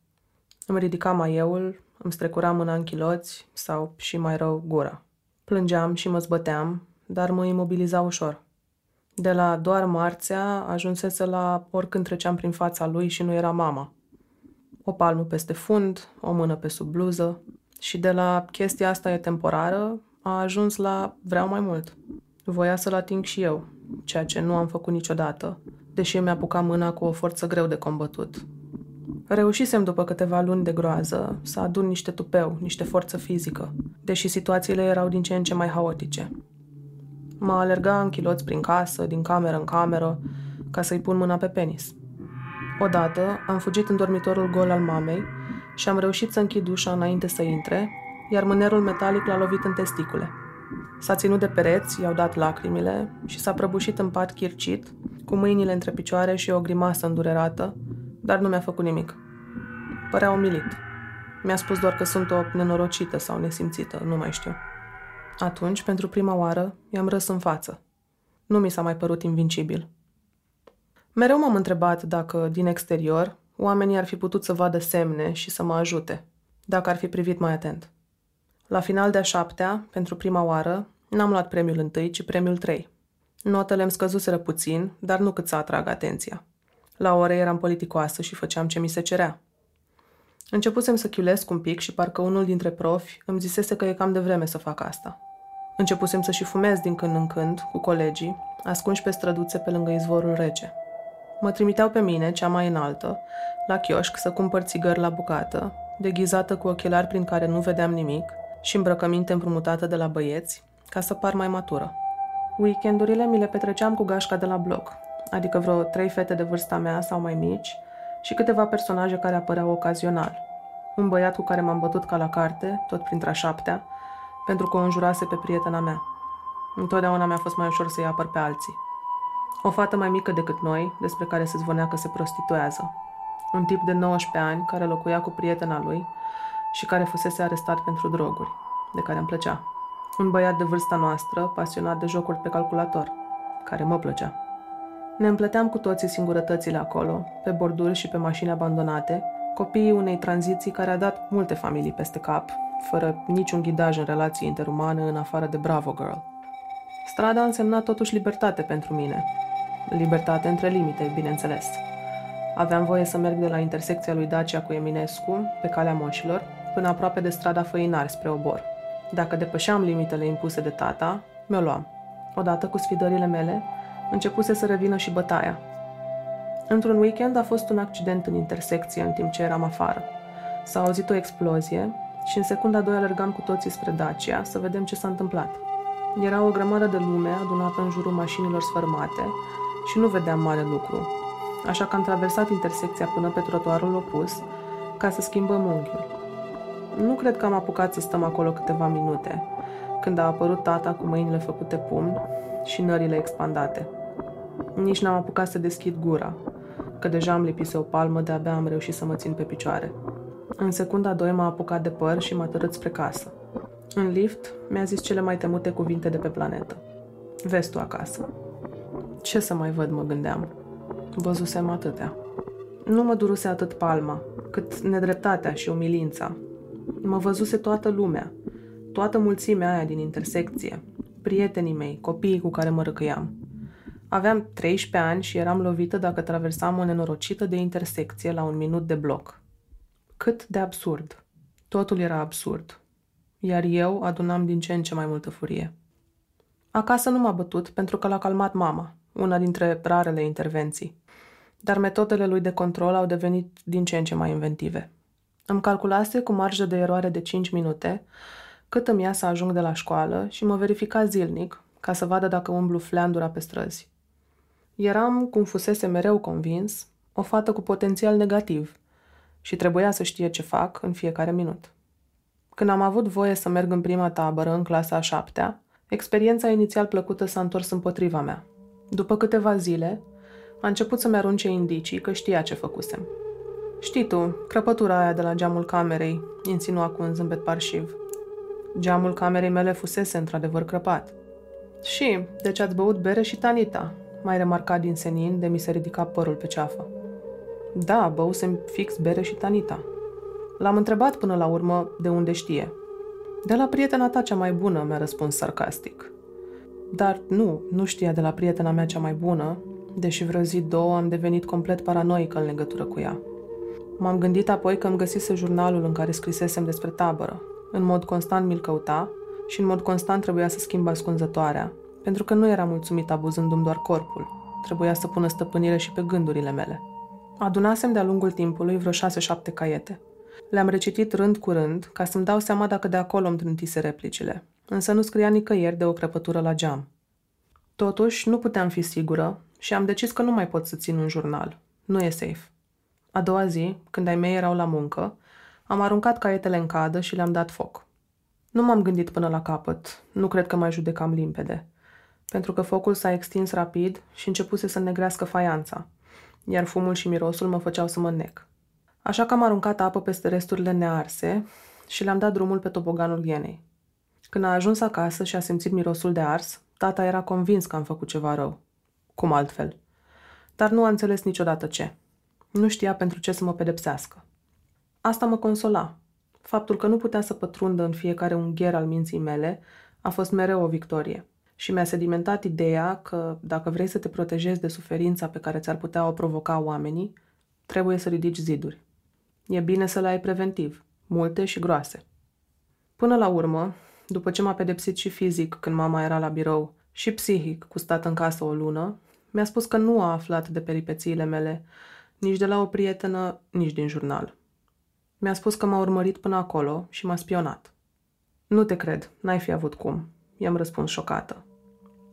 Îmi ridicam maieul, îmi strecura mâna în chiloți sau, și mai rău, gura. Plângeam și mă zbăteam, dar mă imobiliza ușor. De la doar marțea ajunsese la oricând treceam prin fața lui și nu era mama. O palmă peste fund, o mână pe sub bluză și de la chestia asta e temporară a ajuns la vreau mai mult. Voia să-l ating și eu, ceea ce nu am făcut niciodată, deși mi-a apucat mâna cu o forță greu de combătut. Reușisem după câteva luni de groază să adun niște tupeu, niște forță fizică, deși situațiile erau din ce în ce mai haotice. Mă alerga în chiloți prin casă, din cameră în cameră, ca să-i pun mâna pe penis. Odată am fugit în dormitorul gol al mamei și am reușit să închid ușa înainte să intre, iar mânerul metalic l-a lovit în testicule. S-a ținut de pereți, i-au dat lacrimile și s-a prăbușit în pat chircit, cu mâinile între picioare și o grimasă îndurerată, dar nu mi-a făcut nimic. Părea umilit. Mi-a spus doar că sunt o nenorocită sau nesimțită, nu mai știu. Atunci, pentru prima oară, i-am râs în față. Nu mi s-a mai părut invincibil. Mereu m-am întrebat dacă, din exterior, oamenii ar fi putut să vadă semne și să mă ajute, dacă ar fi privit mai atent. La final de a șaptea, pentru prima oară, n-am luat premiul întâi, ci premiul trei. Notele îmi scăzuseră puțin, dar nu cât să atrag atenția. La ore eram politicoasă și făceam ce mi se cerea. Începusem să chiulesc un pic și parcă unul dintre profi îmi zisese că e cam de vreme să fac asta. Începusem să și fumez din când în când, cu colegii, ascunși pe străduțe pe lângă izvorul rece. Mă trimiteau pe mine, cea mai înaltă, la chioșc să cumpăr țigări la bucată, deghizată cu ochelari prin care nu vedeam nimic și îmbrăcăminte împrumutată de la băieți, ca să par mai matură. Weekendurile mi le petreceam cu gașca de la bloc, adică vreo trei fete de vârsta mea sau mai mici, și câteva personaje care apăreau ocazional. Un băiat cu care m-am bătut ca la carte, tot printre a șaptea, pentru că o înjurase pe prietena mea. Întotdeauna mi-a fost mai ușor să-i apăr pe alții. O fată mai mică decât noi, despre care se zvonea că se prostituează. Un tip de 19 ani care locuia cu prietena lui și care fusese arestat pentru droguri, de care îmi plăcea. Un băiat de vârsta noastră, pasionat de jocuri pe calculator, care mă plăcea. Ne împlăteam cu toții singurătățile acolo, pe borduri și pe mașini abandonate, copiii unei tranziții care a dat multe familii peste cap, fără niciun ghidaj în relații interumane în afară de Bravo Girl. Strada însemna totuși libertate pentru mine. Libertate între limite, bineînțeles. Aveam voie să merg de la intersecția lui Dacia cu Eminescu, pe calea moșilor, până aproape de strada Făinari spre Obor. Dacă depășeam limitele impuse de tata, mi-o luam. Odată cu sfidările mele, începuse să revină și bătaia. Într-un weekend a fost un accident în intersecție în timp ce eram afară. S-a auzit o explozie și în secunda doi alergam cu toții spre Dacia să vedem ce s-a întâmplat. Era o grămadă de lume adunată în jurul mașinilor sfărmate și nu vedeam mare lucru, așa că am traversat intersecția până pe trotuarul opus ca să schimbăm unghiul. Nu cred că am apucat să stăm acolo câteva minute, când a apărut tata cu mâinile făcute pumn și nările expandate. Nici n-am apucat să deschid gura, că deja am lipise o palmă, de-abia am reușit să mă țin pe picioare. În secunda doi m-a apucat de păr și m-a tărât spre casă. În lift mi-a zis cele mai temute cuvinte de pe planetă. Vezi tu acasă. Ce să mai văd, mă gândeam. Văzusem atâtea. Nu mă duruse atât palma, cât nedreptatea și umilința. Mă văzuse toată lumea, toată mulțimea aia din intersecție, prietenii mei, copiii cu care mă răcăiam. Aveam 13 ani și eram lovită dacă traversam o nenorocită de intersecție la un minut de bloc. Cât de absurd. Totul era absurd. Iar eu adunam din ce în ce mai multă furie. Acasă nu m-a bătut pentru că l-a calmat mama, una dintre rarele intervenții. Dar metodele lui de control au devenit din ce în ce mai inventive. Îmi calculase cu marjă de eroare de 5 minute cât îmi ia să ajung de la școală și mă verifica zilnic ca să vadă dacă umblu fleandura pe străzi. Eram, cum fusese mereu convins, o fată cu potențial negativ și trebuia să știe ce fac în fiecare minut. Când am avut voie să merg în prima tabără, în clasa a șaptea, experiența inițial plăcută s-a întors împotriva mea. După câteva zile, a început să-mi arunce indicii că știa ce făcusem. Știi tu, crăpătura aia de la geamul camerei, insinua cu un zâmbet parșiv. Geamul camerei mele fusese într-adevăr crăpat. Și, deci ați băut bere și tanita, mai remarcat din senin de mi se ridica părul pe ceafă. Da, băusem fix bere și tanita. L-am întrebat până la urmă de unde știe. De la prietena ta cea mai bună, mi-a răspuns sarcastic. Dar nu, nu știa de la prietena mea cea mai bună, deși vreo zi, două, am devenit complet paranoică în legătură cu ea. M-am gândit apoi că îmi găsise jurnalul în care scrisesem despre tabără. În mod constant mi-l căuta și în mod constant trebuia să schimb ascunzătoarea, pentru că nu era mulțumit abuzându-mi doar corpul. Trebuia să pună stăpânire și pe gândurile mele. Adunasem de-a lungul timpului vreo șase-șapte caiete. Le-am recitit rând cu rând, ca să-mi dau seama dacă de acolo îmi trântise replicile, însă nu scria nicăieri de o crăpătură la geam. Totuși, nu puteam fi sigură și am decis că nu mai pot să țin un jurnal. Nu e safe. A doua zi, când ai mei erau la muncă, am aruncat caietele în cadă și le-am dat foc. Nu m-am gândit până la capăt, nu cred că mai judecam limpede, pentru că focul s-a extins rapid și începuse să negrească faianța, iar fumul și mirosul mă făceau să mă nec. Așa că am aruncat apă peste resturile nearse și le-am dat drumul pe toboganul ienei. Când a ajuns acasă și a simțit mirosul de ars, tata era convins că am făcut ceva rău. Cum altfel? Dar nu a înțeles niciodată ce. Nu știa pentru ce să mă pedepsească. Asta mă consola. Faptul că nu putea să pătrundă în fiecare ungher al minții mele a fost mereu o victorie. Și mi-a sedimentat ideea că, dacă vrei să te protejezi de suferința pe care ți-ar putea o provoca oamenii, trebuie să ridici ziduri. E bine să le ai preventiv, multe și groase. Până la urmă, după ce m-a pedepsit și fizic când mama era la birou și psihic cu stat în casă o lună, mi-a spus că nu a aflat de peripețiile mele, nici de la o prietenă, nici din jurnal. Mi-a spus că m-a urmărit până acolo și m-a spionat. Nu te cred, n-ai fi avut cum, i-am răspuns șocată.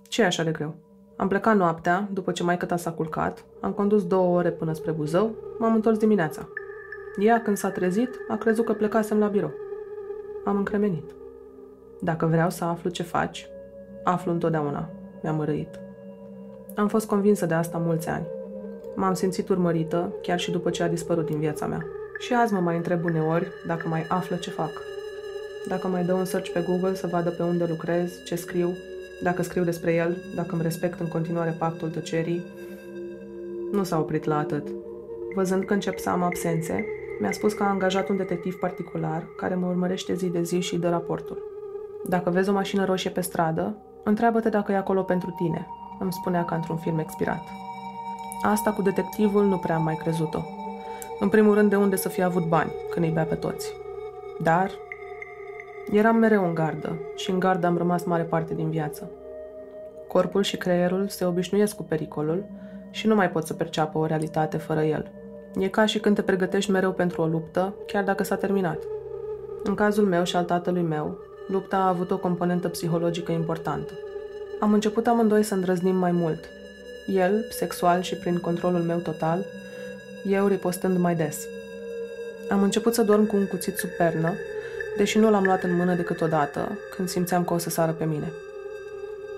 ce e așa de greu? Am plecat noaptea, după ce mai ta s-a culcat, am condus două ore până spre Buzău, m-am întors dimineața. Ea, când s-a trezit, a crezut că plecasem la birou. Am încremenit. Dacă vreau să aflu ce faci, aflu întotdeauna, mi-am mărăit. Am fost convinsă de asta mulți ani. M-am simțit urmărită, chiar și după ce a dispărut din viața mea. Și azi mă mai întreb uneori dacă mai află ce fac. Dacă mai dau un search pe Google să vadă pe unde lucrez, ce scriu, dacă scriu despre el, dacă îmi respect în continuare pactul tăcerii. Nu s-a oprit la atât. Văzând că încep să am absențe, mi-a spus că a angajat un detectiv particular care mă urmărește zi de zi și dă raportul. Dacă vezi o mașină roșie pe stradă, întreabă-te dacă e acolo pentru tine, îmi spunea ca într-un film expirat. Asta cu detectivul nu prea am mai crezut-o. În primul rând de unde să fie avut bani, când îi bea pe toți. Dar eram mereu în gardă și în gardă am rămas mare parte din viață. Corpul și creierul se obișnuiesc cu pericolul și nu mai pot să perceapă o realitate fără el. E ca și când te pregătești mereu pentru o luptă, chiar dacă s-a terminat. În cazul meu și al tatălui meu, lupta a avut o componentă psihologică importantă. Am început amândoi să îndrăznim mai mult. El, sexual și prin controlul meu total, eu ripostând mai des. Am început să dorm cu un cuțit sub pernă, deși nu l-am luat în mână decât odată, când simțeam că o să sară pe mine.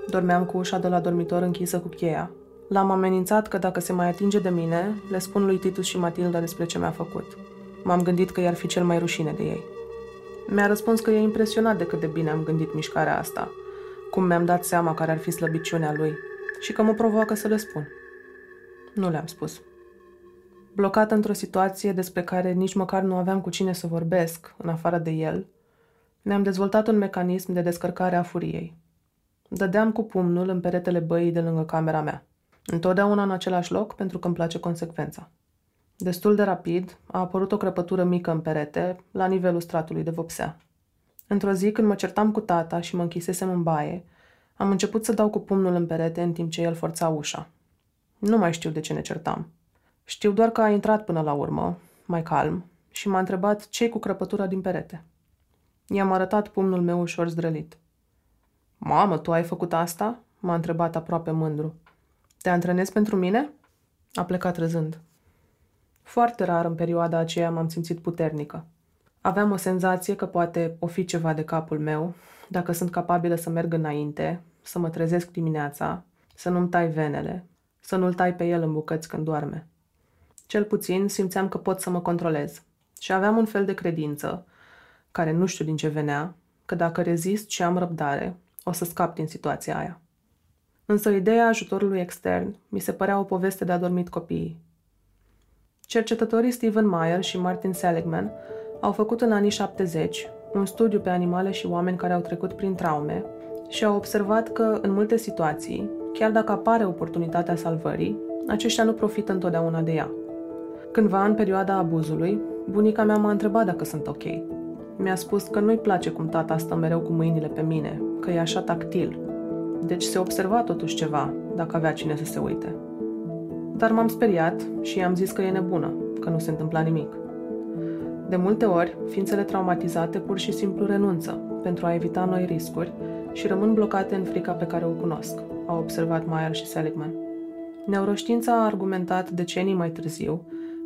Dormeam cu ușa de la dormitor închisă cu cheia. L-am amenințat că dacă se mai atinge de mine, le spun lui Titus și Matilda despre ce mi-a făcut. M-am gândit că i-ar fi cel mai rușine de ei. Mi-a răspuns că e impresionat de cât de bine am gândit mișcarea asta, cum mi-am dat seama care ar fi slăbiciunea lui și că mă provoacă să le spun. Nu le-am spus. Blocată într-o situație despre care nici măcar nu aveam cu cine să vorbesc, în afară de el, ne-am dezvoltat un mecanism de descărcare a furiei. Dădeam cu pumnul în peretele băii de lângă camera mea. Întotdeauna în același loc, pentru că îmi place consecvența. Destul de rapid, a apărut o crăpătură mică în perete, la nivelul stratului de vopsea. Într-o zi, când mă certam cu tata și mă închisesem în baie, am început să dau cu pumnul în perete în timp ce el forța ușa. Nu mai știu de ce ne certam. Știu doar că a intrat până la urmă, mai calm, și m-a întrebat ce cu crăpătura din perete. I-am arătat pumnul meu ușor zdrălit. Mamă, tu ai făcut asta?" m-a întrebat aproape mândru. Te antrenezi pentru mine?" A plecat râzând. Foarte rar în perioada aceea m-am simțit puternică. Aveam o senzație că poate o fi ceva de capul meu, dacă sunt capabilă să merg înainte, să mă trezesc dimineața, să nu-mi tai venele, să nu-l tai pe el în bucăți când doarme. Cel puțin simțeam că pot să mă controlez și aveam un fel de credință, care nu știu din ce venea, că dacă rezist și am răbdare, o să scap din situația aia. Însă ideea ajutorului extern mi se părea o poveste de adormit copiii. Cercetătorii Stephen Meyer și Martin Seligman au făcut în anii 70 un studiu pe animale și oameni care au trecut prin traume și au observat că, în multe situații, chiar dacă apare oportunitatea salvării, aceștia nu profită întotdeauna de ea. Cândva, în perioada abuzului, bunica mea m-a întrebat dacă sunt ok. Mi-a spus că nu-i place cum tata stă mereu cu mâinile pe mine, că e așa tactil. Deci se observa totuși ceva, dacă avea cine să se uite. Dar m-am speriat și i-am zis că e nebună, că nu se întâmpla nimic. De multe ori, ființele traumatizate pur și simplu renunță pentru a evita noi riscuri și rămân blocate în frica pe care o cunosc, au observat Meyer și Seligman. Neuroștiința a argumentat decenii mai târziu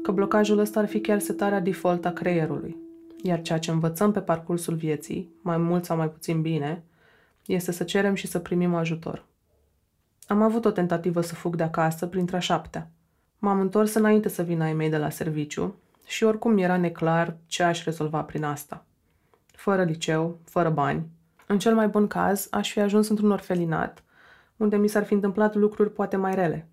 că blocajul ăsta ar fi chiar setarea default a creierului, iar ceea ce învățăm pe parcursul vieții, mai mult sau mai puțin bine, este să cerem și să primim ajutor. Am avut o tentativă să fug de acasă printre a șaptea. M-am întors înainte să vină ai mei de la serviciu și oricum era neclar ce aș rezolva prin asta. Fără liceu, fără bani. În cel mai bun caz, aș fi ajuns într-un orfelinat, unde mi s-ar fi întâmplat lucruri poate mai rele.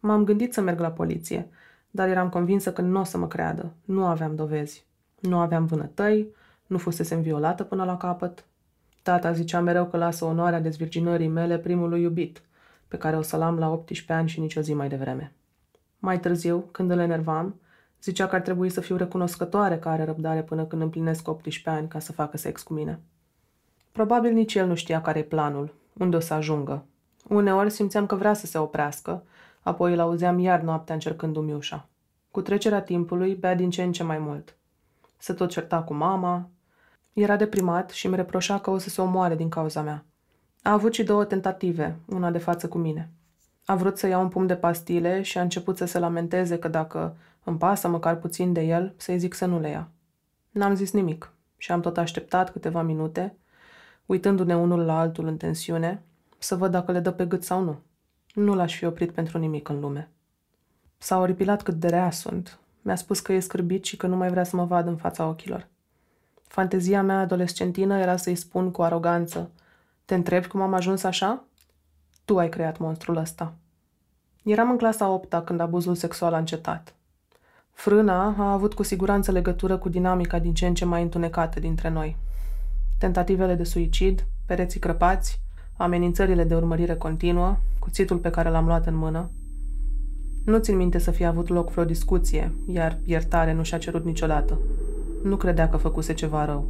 M-am gândit să merg la poliție, dar eram convinsă că nu o să mă creadă. Nu aveam dovezi. Nu aveam vânătăi, nu fusesem violată până la capăt. Tata zicea mereu că lasă onoarea dezvirginării mele primului iubit, pe care o să-l am la 18 ani și nicio zi mai devreme. Mai târziu, când îl enervam, zicea că ar trebui să fiu recunoscătoare că are răbdare până când împlinesc 18 ani ca să facă sex cu mine. Probabil nici el nu știa care e planul, unde o să ajungă. Uneori simțeam că vrea să se oprească, apoi îl auzeam iar noaptea încercându-mi ușa. Cu trecerea timpului, bea din ce în ce mai mult. Se tot certa cu mama. Era deprimat și îmi reproșa că o să se omoare din cauza mea. A avut și două tentative, una de față cu mine. A vrut să iau un pumn de pastile și a început să se lamenteze că dacă îmi pasă măcar puțin de el, să-i zic să nu le ia. N-am zis nimic și am tot așteptat câteva minute, uitându-ne unul la altul în tensiune, să văd dacă le dă pe gât sau nu. Nu l-aș fi oprit pentru nimic în lume. S-a oripilat cât de rea sunt. Mi-a spus că e scârbit și că nu mai vrea să mă vadă în fața ochilor. Fantezia mea adolescentină era să-i spun cu aroganță – te întrebi cum am ajuns așa? Tu ai creat monstrul ăsta. Eram în clasa 8 când abuzul sexual a încetat. Frâna a avut cu siguranță legătură cu dinamica din ce în ce mai întunecată dintre noi. Tentativele de suicid, pereții crăpați, amenințările de urmărire continuă, cuțitul pe care l-am luat în mână. Nu țin minte să fie avut loc vreo discuție, iar iertare nu și-a cerut niciodată. Nu credea că făcuse ceva rău.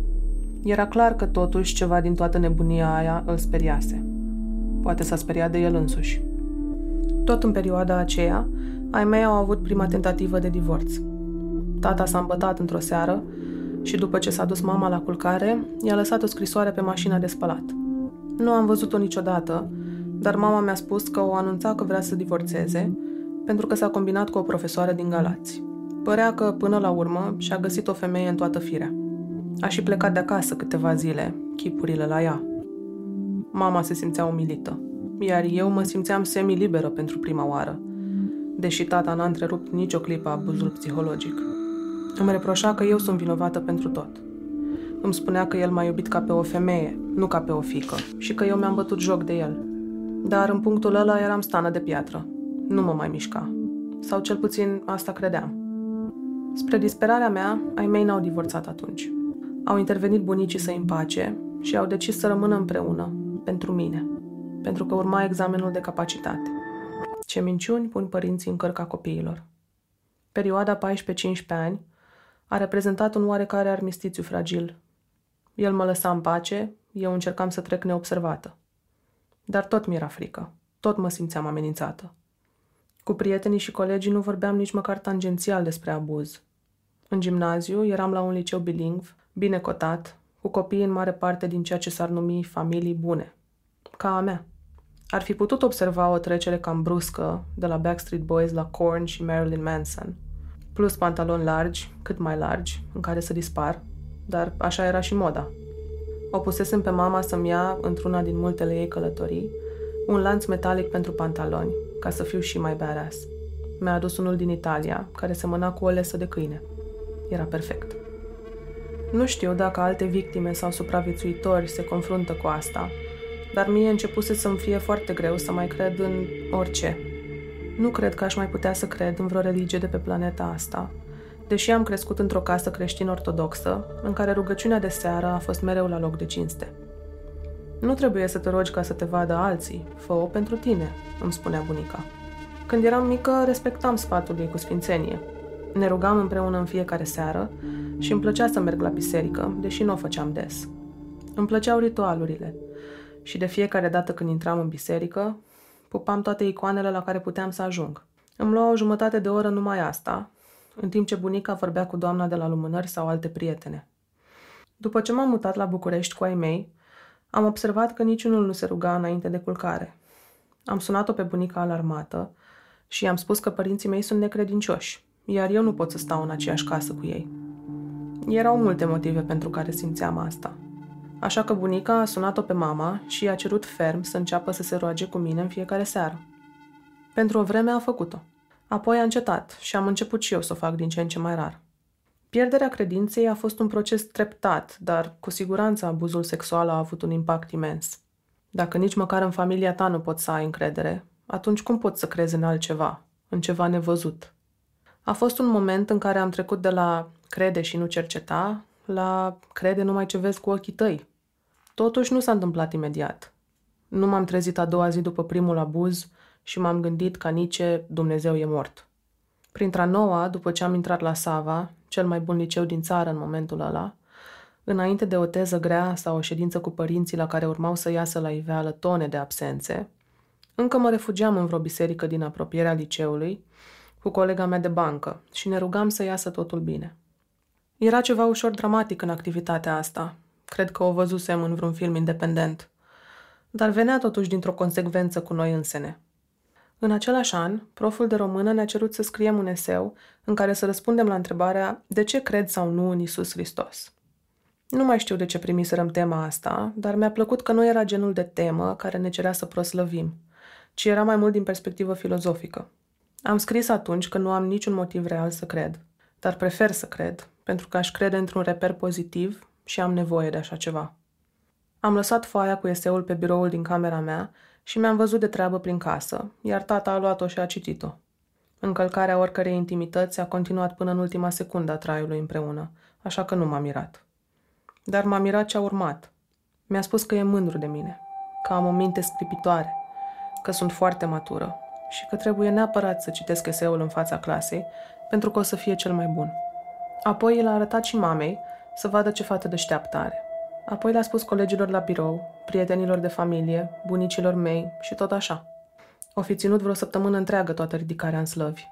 Era clar că totuși ceva din toată nebunia aia îl speriase. Poate s-a speriat de el însuși. Tot în perioada aceea, ai mei au avut prima tentativă de divorț. Tata s-a îmbătat într-o seară și după ce s-a dus mama la culcare, i-a lăsat o scrisoare pe mașina de spălat. Nu am văzut-o niciodată, dar mama mi-a spus că o anunța că vrea să divorțeze, pentru că s-a combinat cu o profesoară din Galați. Părea că, până la urmă, și-a găsit o femeie în toată firea. A și plecat de acasă câteva zile, chipurile la ea. Mama se simțea umilită, iar eu mă simțeam semi-liberă pentru prima oară, deși tata n-a întrerupt nicio clipă abuzul psihologic. Îmi reproșa că eu sunt vinovată pentru tot. Îmi spunea că el m-a iubit ca pe o femeie, nu ca pe o fică, și că eu mi-am bătut joc de el. Dar în punctul ăla eram stană de piatră. Nu mă mai mișca. sau cel puțin asta credeam. Spre disperarea mea, ai mei n-au divorțat atunci. Au intervenit bunicii să împace și au decis să rămână împreună, pentru mine, pentru că urma examenul de capacitate. Ce minciuni pun părinții în cărca copiilor. Perioada 14-15 ani a reprezentat un oarecare armistițiu fragil. El mă lăsa în pace, eu încercam să trec neobservată. Dar tot mi-era frică, tot mă simțeam amenințată. Cu prietenii și colegii nu vorbeam nici măcar tangențial despre abuz. În gimnaziu eram la un liceu bilingv, bine cotat, cu copii în mare parte din ceea ce s-ar numi familii bune, ca a mea. Ar fi putut observa o trecere cam bruscă de la Backstreet Boys la Korn și Marilyn Manson, plus pantaloni largi, cât mai largi, în care să dispar, dar așa era și moda. O pusesem pe mama să-mi ia, într-una din multele ei călătorii, un lanț metalic pentru pantaloni, ca să fiu și mai badass. Mi-a adus unul din Italia, care semăna cu o lesă de câine. Era perfect. Nu știu dacă alte victime sau supraviețuitori se confruntă cu asta, dar mie începuse să-mi fie foarte greu să mai cred în orice. Nu cred că aș mai putea să cred în vreo religie de pe planeta asta, deși am crescut într-o casă creștin-ortodoxă, în care rugăciunea de seară a fost mereu la loc de cinste. Nu trebuie să te rogi ca să te vadă alții, fă-o pentru tine, îmi spunea bunica. Când eram mică, respectam sfatul ei cu sfințenie. Ne rugam împreună în fiecare seară și îmi plăcea să merg la biserică, deși nu o făceam des. Îmi plăceau ritualurile și de fiecare dată când intram în biserică, pupam toate icoanele la care puteam să ajung. Îmi lua o jumătate de oră numai asta, în timp ce bunica vorbea cu doamna de la lumânări sau alte prietene. După ce m-am mutat la București cu ai mei, am observat că niciunul nu se ruga înainte de culcare. Am sunat-o pe bunica alarmată și i-am spus că părinții mei sunt necredincioși, iar eu nu pot să stau în aceeași casă cu ei. Erau multe motive pentru care simțeam asta. Așa că bunica a sunat-o pe mama și i-a cerut ferm să înceapă să se roage cu mine în fiecare seară. Pentru o vreme a făcut-o. Apoi a încetat și am început și eu să o fac din ce în ce mai rar. Pierderea credinței a fost un proces treptat, dar cu siguranță abuzul sexual a avut un impact imens. Dacă nici măcar în familia ta nu poți să ai încredere, atunci cum poți să crezi în altceva, în ceva nevăzut? A fost un moment în care am trecut de la crede și nu cerceta la crede numai ce vezi cu ochii tăi. Totuși nu s-a întâmplat imediat. Nu m-am trezit a doua zi după primul abuz și m-am gândit ca nici Dumnezeu e mort. Printre a noua, după ce am intrat la Sava, cel mai bun liceu din țară în momentul ăla, înainte de o teză grea sau o ședință cu părinții la care urmau să iasă la iveală tone de absențe, încă mă refugiam în vreo biserică din apropierea liceului cu colega mea de bancă și ne rugam să iasă totul bine. Era ceva ușor dramatic în activitatea asta. Cred că o văzusem în vreun film independent. Dar venea totuși dintr-o consecvență cu noi însene. În același an, proful de română ne-a cerut să scriem un eseu în care să răspundem la întrebarea de ce cred sau nu în Isus Hristos. Nu mai știu de ce primiserăm tema asta, dar mi-a plăcut că nu era genul de temă care ne cerea să proslăvim, ci era mai mult din perspectivă filozofică. Am scris atunci că nu am niciun motiv real să cred, dar prefer să cred, pentru că aș crede într-un reper pozitiv și am nevoie de așa ceva. Am lăsat foaia cu eseul pe biroul din camera mea și mi-am văzut de treabă prin casă, iar tata a luat-o și a citit-o. Încălcarea oricărei intimități a continuat până în ultima secundă a traiului împreună, așa că nu m-a mirat. Dar m-a mirat ce a urmat. Mi-a spus că e mândru de mine, că am o minte scripitoare, că sunt foarte matură și că trebuie neapărat să citesc eseul în fața clasei, pentru că o să fie cel mai bun. Apoi l-a arătat și mamei să vadă ce fată deșteaptă are. Apoi le-a spus colegilor la birou, prietenilor de familie, bunicilor mei și tot așa. O fi ținut vreo săptămână întreagă toată ridicarea în slăvi.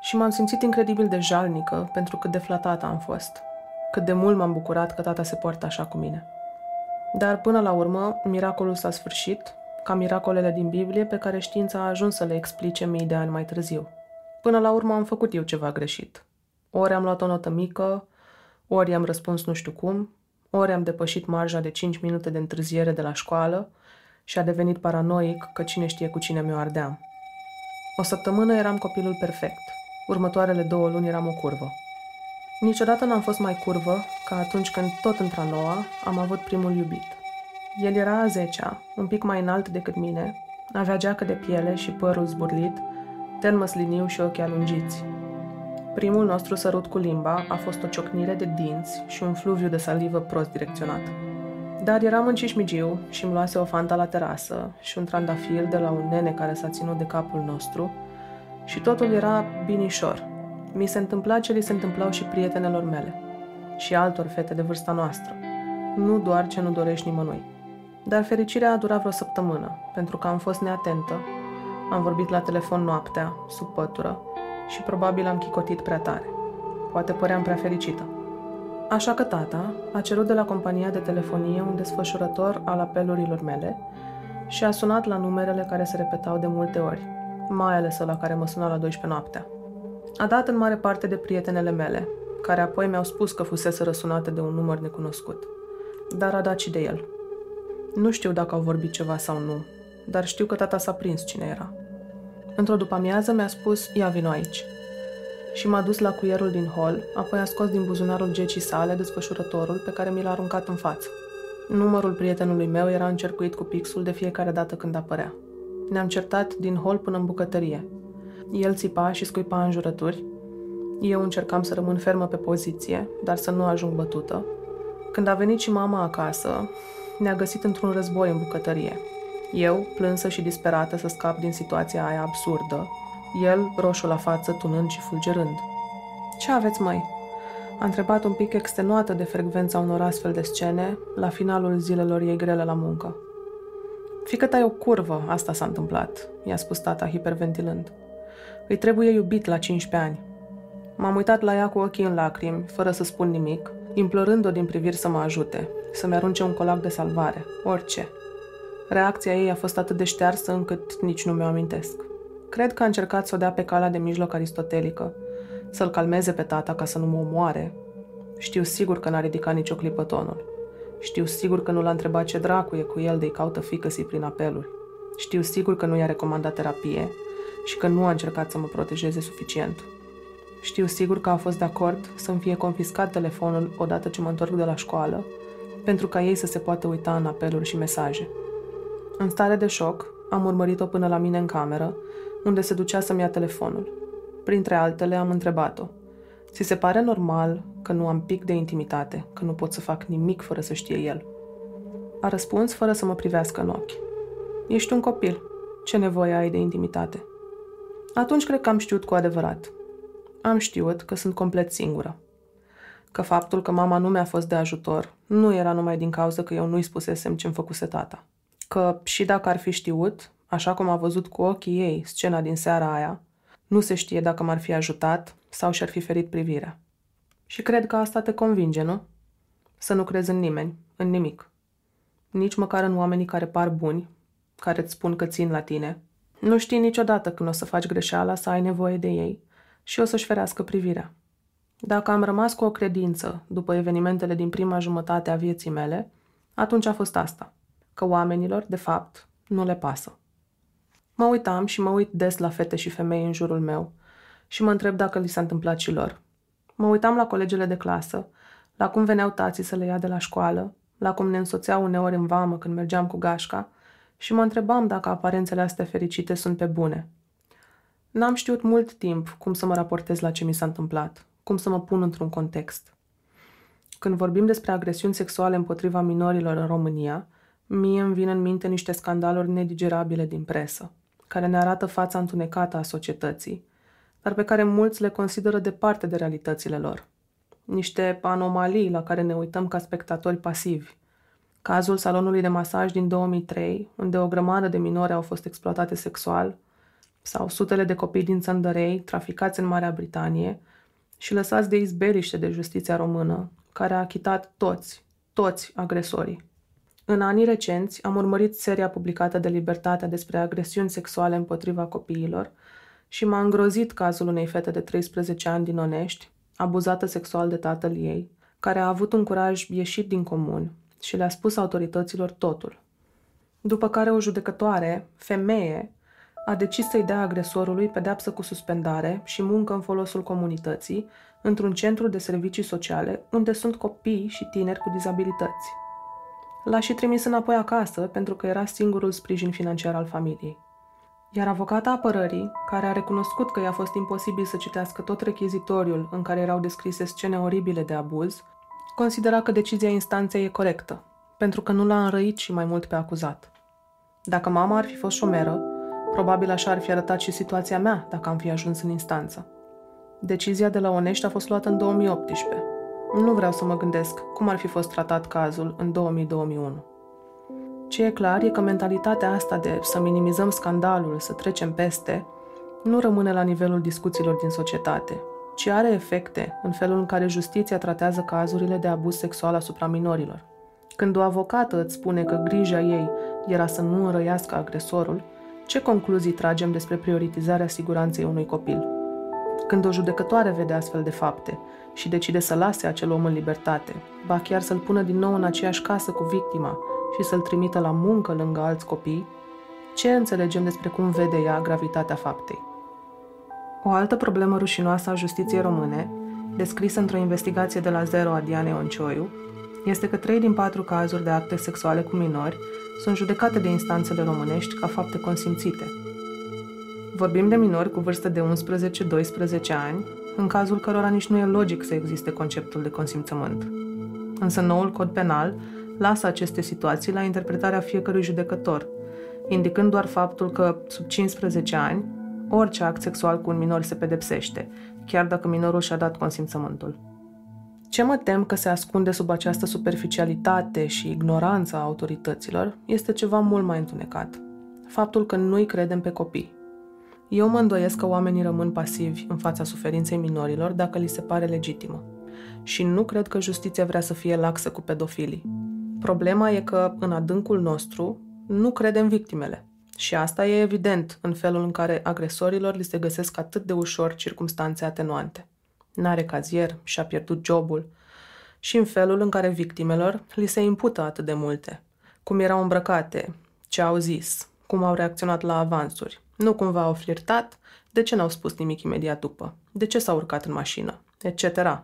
Și m-am simțit incredibil de jalnică pentru cât de flatată am fost. Cât de mult m-am bucurat că tata se poartă așa cu mine. Dar până la urmă, miracolul s-a sfârșit, ca miracolele din Biblie pe care știința a ajuns să le explice mii de ani mai târziu. Până la urmă am făcut eu ceva greșit. Ori am luat o notă mică, ori am răspuns nu știu cum, ori am depășit marja de 5 minute de întârziere de la școală și a devenit paranoic că cine știe cu cine mi-o ardeam. O săptămână eram copilul perfect. Următoarele două luni eram o curvă. Niciodată n-am fost mai curvă ca atunci când, tot într-a noua, am avut primul iubit. El era a zecea, un pic mai înalt decât mine, avea geacă de piele și părul zburlit, ten măsliniu și ochi alungiți. Primul nostru sărut cu limba a fost o ciocnire de dinți și un fluviu de salivă prost direcționat. Dar eram în cișmigiu și îmi luase o fanta la terasă și un trandafir de la un nene care s-a ținut de capul nostru și totul era binișor. Mi se întâmpla ce li se întâmplau și prietenelor mele și altor fete de vârsta noastră. Nu doar ce nu dorești nimănui. Dar fericirea a durat vreo săptămână, pentru că am fost neatentă, am vorbit la telefon noaptea, sub pătură, și probabil am chicotit prea tare. Poate păream prea fericită. Așa că tata a cerut de la compania de telefonie un desfășurător al apelurilor mele și a sunat la numerele care se repetau de multe ori, mai ales la care mă suna la 12 noaptea. A dat în mare parte de prietenele mele, care apoi mi-au spus că fusese răsunate de un număr necunoscut. Dar a dat și de el. Nu știu dacă au vorbit ceva sau nu, dar știu că tata s-a prins cine era. Într-o după-amiază mi-a spus, ia vino aici. Și m-a dus la cuierul din hol, apoi a scos din buzunarul gecii sale desfășurătorul pe care mi l-a aruncat în față. Numărul prietenului meu era încercuit cu pixul de fiecare dată când apărea. Ne-am certat din hol până în bucătărie. El țipa și scuipa în jurături. Eu încercam să rămân fermă pe poziție, dar să nu ajung bătută. Când a venit și mama acasă, ne-a găsit într-un război în bucătărie. Eu, plânsă și disperată să scap din situația aia absurdă, el, roșu la față, tunând și fulgerând. Ce aveți, mai? A întrebat un pic extenuată de frecvența unor astfel de scene la finalul zilelor ei grele la muncă. Fică ta e o curvă, asta s-a întâmplat, i-a spus tata hiperventilând. Îi trebuie iubit la 15 ani. M-am uitat la ea cu ochii în lacrimi, fără să spun nimic, implorând-o din priviri să mă ajute, să-mi arunce un colac de salvare, orice. Reacția ei a fost atât de ștearsă încât nici nu mi-o amintesc. Cred că a încercat să o dea pe calea de mijloc aristotelică, să-l calmeze pe tata ca să nu mă omoare. Știu sigur că n-a ridicat nicio clipă tonul. Știu sigur că nu l-a întrebat ce dracu e cu el de-i caută fică prin apeluri. Știu sigur că nu i-a recomandat terapie și că nu a încercat să mă protejeze suficient. Știu sigur că a fost de acord să-mi fie confiscat telefonul odată ce mă întorc de la școală, pentru ca ei să se poată uita în apeluri și mesaje. În stare de șoc, am urmărit-o până la mine în cameră, unde se ducea să-mi ia telefonul. Printre altele, am întrebat-o. Ți se pare normal că nu am pic de intimitate, că nu pot să fac nimic fără să știe el? A răspuns fără să mă privească în ochi. Ești un copil. Ce nevoie ai de intimitate? Atunci cred că am știut cu adevărat. Am știut că sunt complet singură. Că faptul că mama nu mi-a fost de ajutor nu era numai din cauza că eu nu-i spusesem ce-mi făcuse tata. Că și dacă ar fi știut, așa cum a văzut cu ochii ei scena din seara aia, nu se știe dacă m-ar fi ajutat sau și-ar fi ferit privirea. Și cred că asta te convinge, nu? Să nu crezi în nimeni, în nimic. Nici măcar în oamenii care par buni, care îți spun că țin la tine. Nu știi niciodată când o să faci greșeala să ai nevoie de ei și o să-și ferească privirea. Dacă am rămas cu o credință după evenimentele din prima jumătate a vieții mele, atunci a fost asta, că oamenilor, de fapt, nu le pasă. Mă uitam și mă uit des la fete și femei în jurul meu și mă întreb dacă li s-a întâmplat și lor. Mă uitam la colegele de clasă, la cum veneau tații să le ia de la școală, la cum ne însoțeau uneori în vamă când mergeam cu gașca și mă întrebam dacă aparențele astea fericite sunt pe bune. N-am știut mult timp cum să mă raportez la ce mi s-a întâmplat, cum să mă pun într-un context. Când vorbim despre agresiuni sexuale împotriva minorilor în România, mie îmi vin în minte niște scandaluri nedigerabile din presă care ne arată fața întunecată a societății, dar pe care mulți le consideră departe de realitățile lor. Niște anomalii la care ne uităm ca spectatori pasivi. Cazul salonului de masaj din 2003, unde o grămadă de minore au fost exploatate sexual, sau sutele de copii din Țăndărei traficați în Marea Britanie și lăsați de izbeliște de justiția română, care a achitat toți, toți agresorii. În anii recenți am urmărit seria publicată de Libertatea despre agresiuni sexuale împotriva copiilor și m-a îngrozit cazul unei fete de 13 ani din Onești, abuzată sexual de tatăl ei, care a avut un curaj ieșit din comun și le-a spus autorităților totul. După care o judecătoare, femeie, a decis să-i dea agresorului pedeapsă cu suspendare și muncă în folosul comunității, într-un centru de servicii sociale unde sunt copii și tineri cu dizabilități. L-a și trimis înapoi acasă pentru că era singurul sprijin financiar al familiei. Iar avocata apărării, care a recunoscut că i-a fost imposibil să citească tot rechizitoriul în care erau descrise scene oribile de abuz, considera că decizia instanței e corectă, pentru că nu l-a înrăit și mai mult pe acuzat. Dacă mama ar fi fost șomeră, probabil așa ar fi arătat și situația mea dacă am fi ajuns în instanță. Decizia de la Onești a fost luată în 2018. Nu vreau să mă gândesc cum ar fi fost tratat cazul în 2000-2001. Ce e clar e că mentalitatea asta de să minimizăm scandalul, să trecem peste, nu rămâne la nivelul discuțiilor din societate, ci are efecte în felul în care justiția tratează cazurile de abuz sexual asupra minorilor. Când o avocată îți spune că grija ei era să nu înrăiască agresorul, ce concluzii tragem despre prioritizarea siguranței unui copil? Când o judecătoare vede astfel de fapte și decide să lase acel om în libertate, ba chiar să-l pună din nou în aceeași casă cu victima și să-l trimită la muncă lângă alți copii, ce înțelegem despre cum vede ea gravitatea faptei? O altă problemă rușinoasă a justiției române, descrisă într-o investigație de la zero a Dianei Oncioiu, este că trei din patru cazuri de acte sexuale cu minori sunt judecate de instanțele românești ca fapte consimțite. Vorbim de minori cu vârstă de 11-12 ani, în cazul cărora nici nu e logic să existe conceptul de consimțământ. Însă noul cod penal lasă aceste situații la interpretarea fiecărui judecător, indicând doar faptul că, sub 15 ani, orice act sexual cu un minor se pedepsește, chiar dacă minorul și-a dat consimțământul. Ce mă tem că se ascunde sub această superficialitate și ignoranță a autorităților este ceva mult mai întunecat. Faptul că nu-i credem pe copii. Eu mă îndoiesc că oamenii rămân pasivi în fața suferinței minorilor dacă li se pare legitimă. Și nu cred că justiția vrea să fie laxă cu pedofilii. Problema e că, în adâncul nostru, nu credem victimele. Și asta e evident în felul în care agresorilor li se găsesc atât de ușor circumstanțe atenuante n-are cazier, și-a pierdut jobul, și în felul în care victimelor li se impută atât de multe, cum erau îmbrăcate, ce au zis, cum au reacționat la avansuri, nu cumva au flirtat, de ce n-au spus nimic imediat după, de ce s-au urcat în mașină, etc.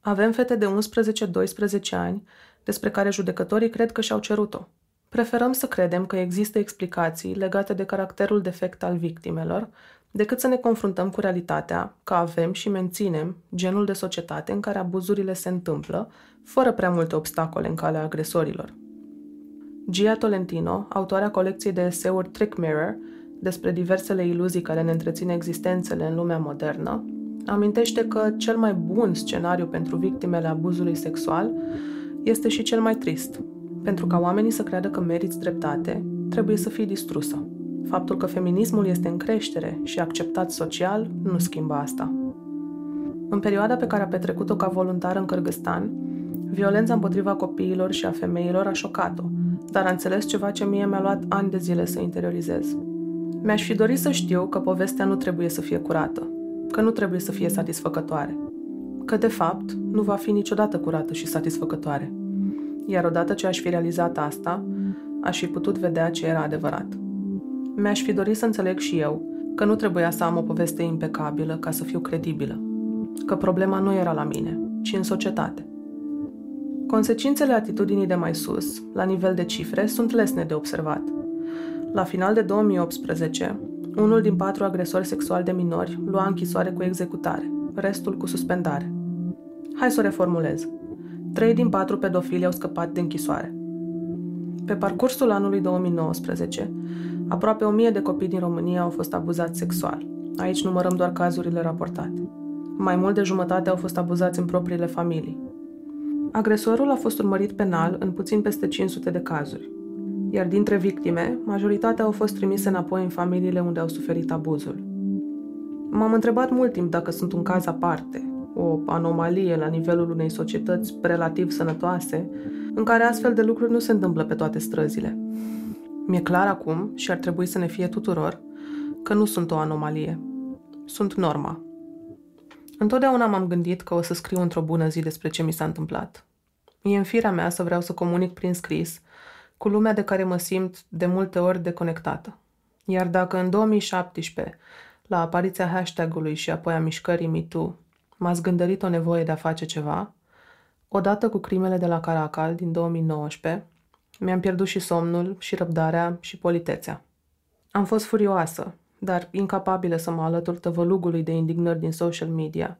Avem fete de 11-12 ani despre care judecătorii cred că și-au cerut-o. Preferăm să credem că există explicații legate de caracterul defect al victimelor decât să ne confruntăm cu realitatea că avem și menținem genul de societate în care abuzurile se întâmplă, fără prea multe obstacole în calea agresorilor. Gia Tolentino, autoarea colecției de eseuri Trick Mirror, despre diversele iluzii care ne întrețin existențele în lumea modernă, amintește că cel mai bun scenariu pentru victimele abuzului sexual este și cel mai trist. Pentru ca oamenii să creadă că meriți dreptate, trebuie să fii distrusă. Faptul că feminismul este în creștere și acceptat social nu schimbă asta. În perioada pe care a petrecut-o ca voluntar în Kyrgyzstan, violența împotriva copiilor și a femeilor a șocat-o, dar a înțeles ceva ce mie mi-a luat ani de zile să interiorizez. Mi-aș fi dorit să știu că povestea nu trebuie să fie curată, că nu trebuie să fie satisfăcătoare, că de fapt nu va fi niciodată curată și satisfăcătoare. Iar odată ce aș fi realizat asta, aș fi putut vedea ce era adevărat. Mi-aș fi dorit să înțeleg și eu că nu trebuia să am o poveste impecabilă ca să fiu credibilă, că problema nu era la mine, ci în societate. Consecințele atitudinii de mai sus, la nivel de cifre, sunt lesne de observat. La final de 2018, unul din patru agresori sexuali de minori lua închisoare cu executare, restul cu suspendare. Hai să o reformulez. Trei din patru pedofili au scăpat de închisoare. Pe parcursul anului 2019, Aproape o mie de copii din România au fost abuzați sexual. Aici numărăm doar cazurile raportate. Mai mult de jumătate au fost abuzați în propriile familii. Agresorul a fost urmărit penal în puțin peste 500 de cazuri, iar dintre victime, majoritatea au fost trimise înapoi în familiile unde au suferit abuzul. M-am întrebat mult timp dacă sunt un caz aparte, o anomalie la nivelul unei societăți relativ sănătoase, în care astfel de lucruri nu se întâmplă pe toate străzile. Mi-e clar acum, și ar trebui să ne fie tuturor, că nu sunt o anomalie. Sunt norma. Întotdeauna m-am gândit că o să scriu într-o bună zi despre ce mi s-a întâmplat. E în firea mea să vreau să comunic prin scris cu lumea de care mă simt de multe ori deconectată. Iar dacă în 2017, la apariția hashtag-ului și apoi a mișcării MeToo, m-a zgândărit o nevoie de a face ceva, odată cu crimele de la Caracal din 2019, mi-am pierdut și somnul, și răbdarea, și politețea. Am fost furioasă, dar incapabilă să mă alătur tăvălugului de indignări din social media.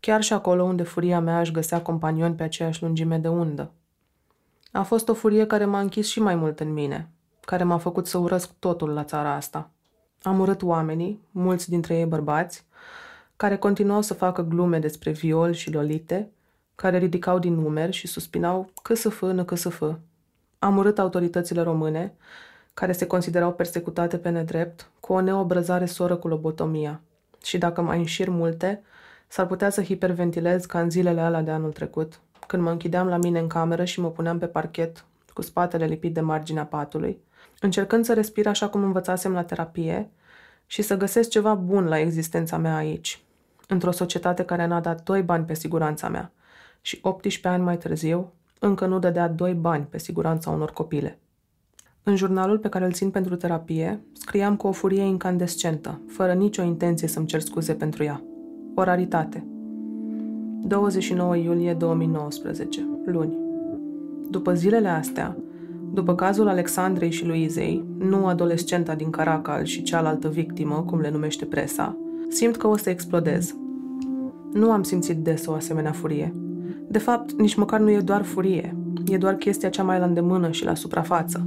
Chiar și acolo unde furia mea își găsea companioni pe aceeași lungime de undă. A fost o furie care m-a închis și mai mult în mine, care m-a făcut să urăsc totul la țara asta. Am urât oamenii, mulți dintre ei bărbați, care continuau să facă glume despre viol și lolite, care ridicau din numeri și suspinau că să fă, nă că să fă. Am urât autoritățile române, care se considerau persecutate pe nedrept, cu o neobrăzare soră cu lobotomia. Și dacă mai înșir multe, s-ar putea să hiperventilez ca în zilele alea de anul trecut, când mă închideam la mine în cameră și mă puneam pe parchet, cu spatele lipit de marginea patului, încercând să respir așa cum învățasem la terapie și să găsesc ceva bun la existența mea aici, într-o societate care n-a dat doi bani pe siguranța mea și 18 ani mai târziu încă nu dădea doi bani pe siguranța unor copile. În jurnalul pe care îl țin pentru terapie, scriam cu o furie incandescentă, fără nicio intenție să-mi cer scuze pentru ea. O raritate. 29 iulie 2019, luni. După zilele astea, după cazul Alexandrei și Luizei, nu adolescenta din Caracal și cealaltă victimă, cum le numește presa, simt că o să explodez. Nu am simțit des o asemenea furie. De fapt, nici măcar nu e doar furie, e doar chestia cea mai la îndemână și la suprafață.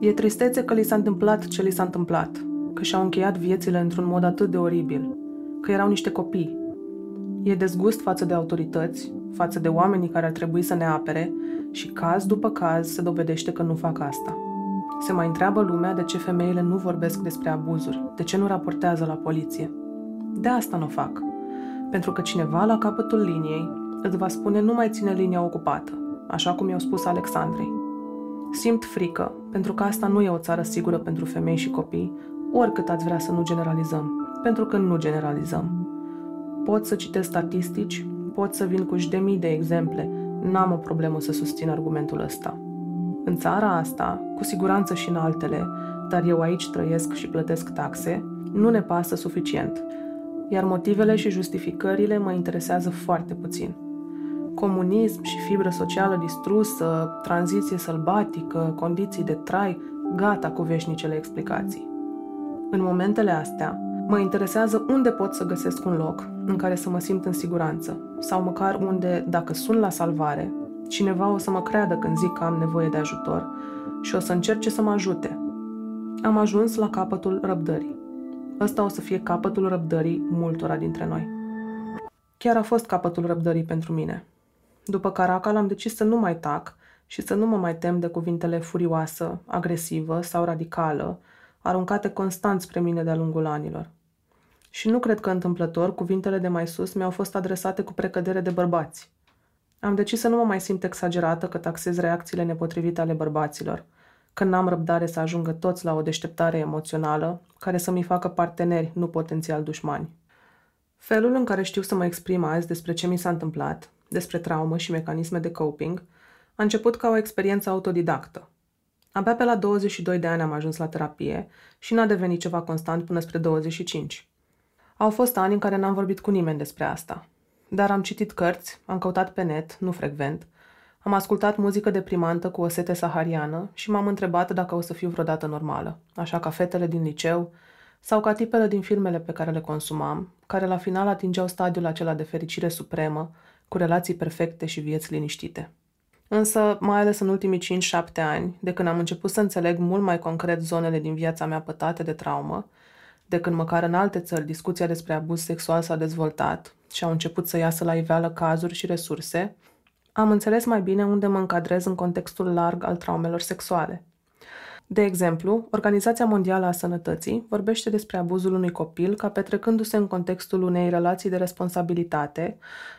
E tristețe că li s-a întâmplat ce li s-a întâmplat, că și-au încheiat viețile într-un mod atât de oribil, că erau niște copii. E dezgust față de autorități, față de oamenii care ar trebui să ne apere și caz după caz se dovedește că nu fac asta. Se mai întreabă lumea de ce femeile nu vorbesc despre abuzuri, de ce nu raportează la poliție. De asta nu o fac. Pentru că cineva la capătul liniei îți va spune nu mai ține linia ocupată, așa cum i-au spus Alexandrei. Simt frică, pentru că asta nu e o țară sigură pentru femei și copii, oricât ați vrea să nu generalizăm, pentru că nu generalizăm. Pot să citesc statistici, pot să vin cu de mii de exemple, n-am o problemă să susțin argumentul ăsta. În țara asta, cu siguranță și în altele, dar eu aici trăiesc și plătesc taxe, nu ne pasă suficient, iar motivele și justificările mă interesează foarte puțin. Comunism și fibră socială distrusă, tranziție sălbatică, condiții de trai, gata cu veșnicele explicații. În momentele astea, mă interesează unde pot să găsesc un loc în care să mă simt în siguranță, sau măcar unde, dacă sun la salvare, cineva o să mă creadă când zic că am nevoie de ajutor și o să încerce să mă ajute. Am ajuns la capătul răbdării. Ăsta o să fie capătul răbdării multora dintre noi. Chiar a fost capătul răbdării pentru mine. După Caracal am decis să nu mai tac și să nu mă mai tem de cuvintele furioasă, agresivă sau radicală, aruncate constant spre mine de-a lungul anilor. Și nu cred că întâmplător cuvintele de mai sus mi-au fost adresate cu precădere de bărbați. Am decis să nu mă mai simt exagerată că taxez reacțiile nepotrivite ale bărbaților, că n-am răbdare să ajungă toți la o deșteptare emoțională care să mi facă parteneri, nu potențial dușmani. Felul în care știu să mă exprim azi despre ce mi s-a întâmplat, despre traumă și mecanisme de coping, a început ca o experiență autodidactă. Abia pe la 22 de ani am ajuns la terapie și n-a devenit ceva constant până spre 25. Au fost ani în care n-am vorbit cu nimeni despre asta. Dar am citit cărți, am căutat pe net, nu frecvent, am ascultat muzică deprimantă cu o sete sahariană și m-am întrebat dacă o să fiu vreodată normală, așa ca fetele din liceu sau ca tipele din filmele pe care le consumam, care la final atingeau stadiul acela de fericire supremă, cu relații perfecte și vieți liniștite. Însă, mai ales în ultimii 5-7 ani, de când am început să înțeleg mult mai concret zonele din viața mea pătate de traumă, de când măcar în alte țări discuția despre abuz sexual s-a dezvoltat și au început să iasă la iveală cazuri și resurse, am înțeles mai bine unde mă încadrez în contextul larg al traumelor sexuale. De exemplu, Organizația Mondială a Sănătății vorbește despre abuzul unui copil ca petrecându-se în contextul unei relații de responsabilitate,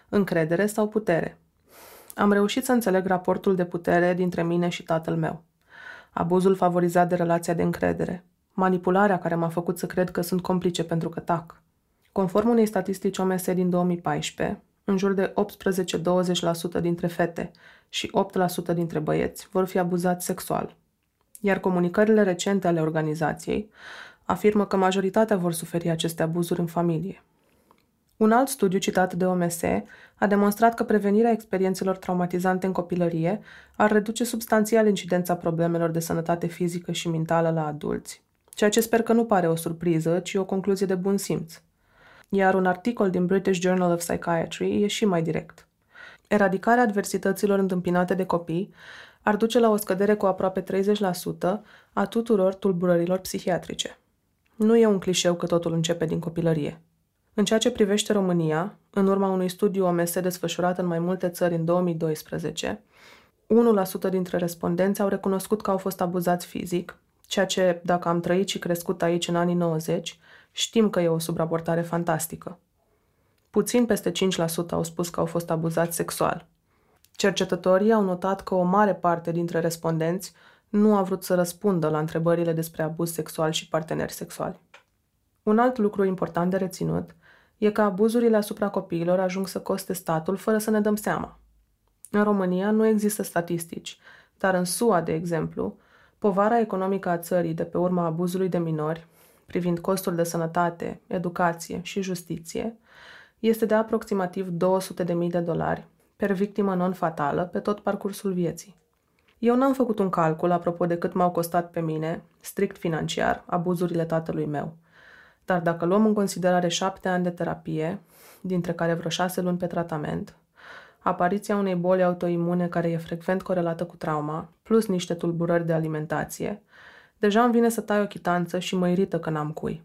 încredere sau putere. Am reușit să înțeleg raportul de putere dintre mine și tatăl meu. Abuzul favorizat de relația de încredere, manipularea care m-a făcut să cred că sunt complice pentru că tac. Conform unei statistici OMS din 2014, în jur de 18-20% dintre fete și 8% dintre băieți vor fi abuzați sexual. Iar comunicările recente ale organizației afirmă că majoritatea vor suferi aceste abuzuri în familie. Un alt studiu citat de OMS a demonstrat că prevenirea experiențelor traumatizante în copilărie ar reduce substanțial incidența problemelor de sănătate fizică și mentală la adulți ceea ce sper că nu pare o surpriză, ci o concluzie de bun simț. Iar un articol din British Journal of Psychiatry e și mai direct. Eradicarea adversităților întâmpinate de copii ar duce la o scădere cu aproape 30% a tuturor tulburărilor psihiatrice. Nu e un clișeu că totul începe din copilărie. În ceea ce privește România, în urma unui studiu OMS desfășurat în mai multe țări în 2012, 1% dintre respondenți au recunoscut că au fost abuzați fizic, ceea ce, dacă am trăit și crescut aici în anii 90, știm că e o subraportare fantastică. Puțin peste 5% au spus că au fost abuzați sexual. Cercetătorii au notat că o mare parte dintre respondenți nu a vrut să răspundă la întrebările despre abuz sexual și parteneri sexuali. Un alt lucru important de reținut e că abuzurile asupra copiilor ajung să coste statul fără să ne dăm seama. În România nu există statistici, dar în SUA, de exemplu, povara economică a țării de pe urma abuzului de minori, privind costul de sănătate, educație și justiție, este de aproximativ 200.000 de dolari per victimă non-fatală pe tot parcursul vieții. Eu n-am făcut un calcul apropo de cât m-au costat pe mine, strict financiar, abuzurile tatălui meu. Dar dacă luăm în considerare șapte ani de terapie, dintre care vreo șase luni pe tratament, apariția unei boli autoimune care e frecvent corelată cu trauma, plus niște tulburări de alimentație, deja îmi vine să tai o chitanță și mă irită că n-am cui.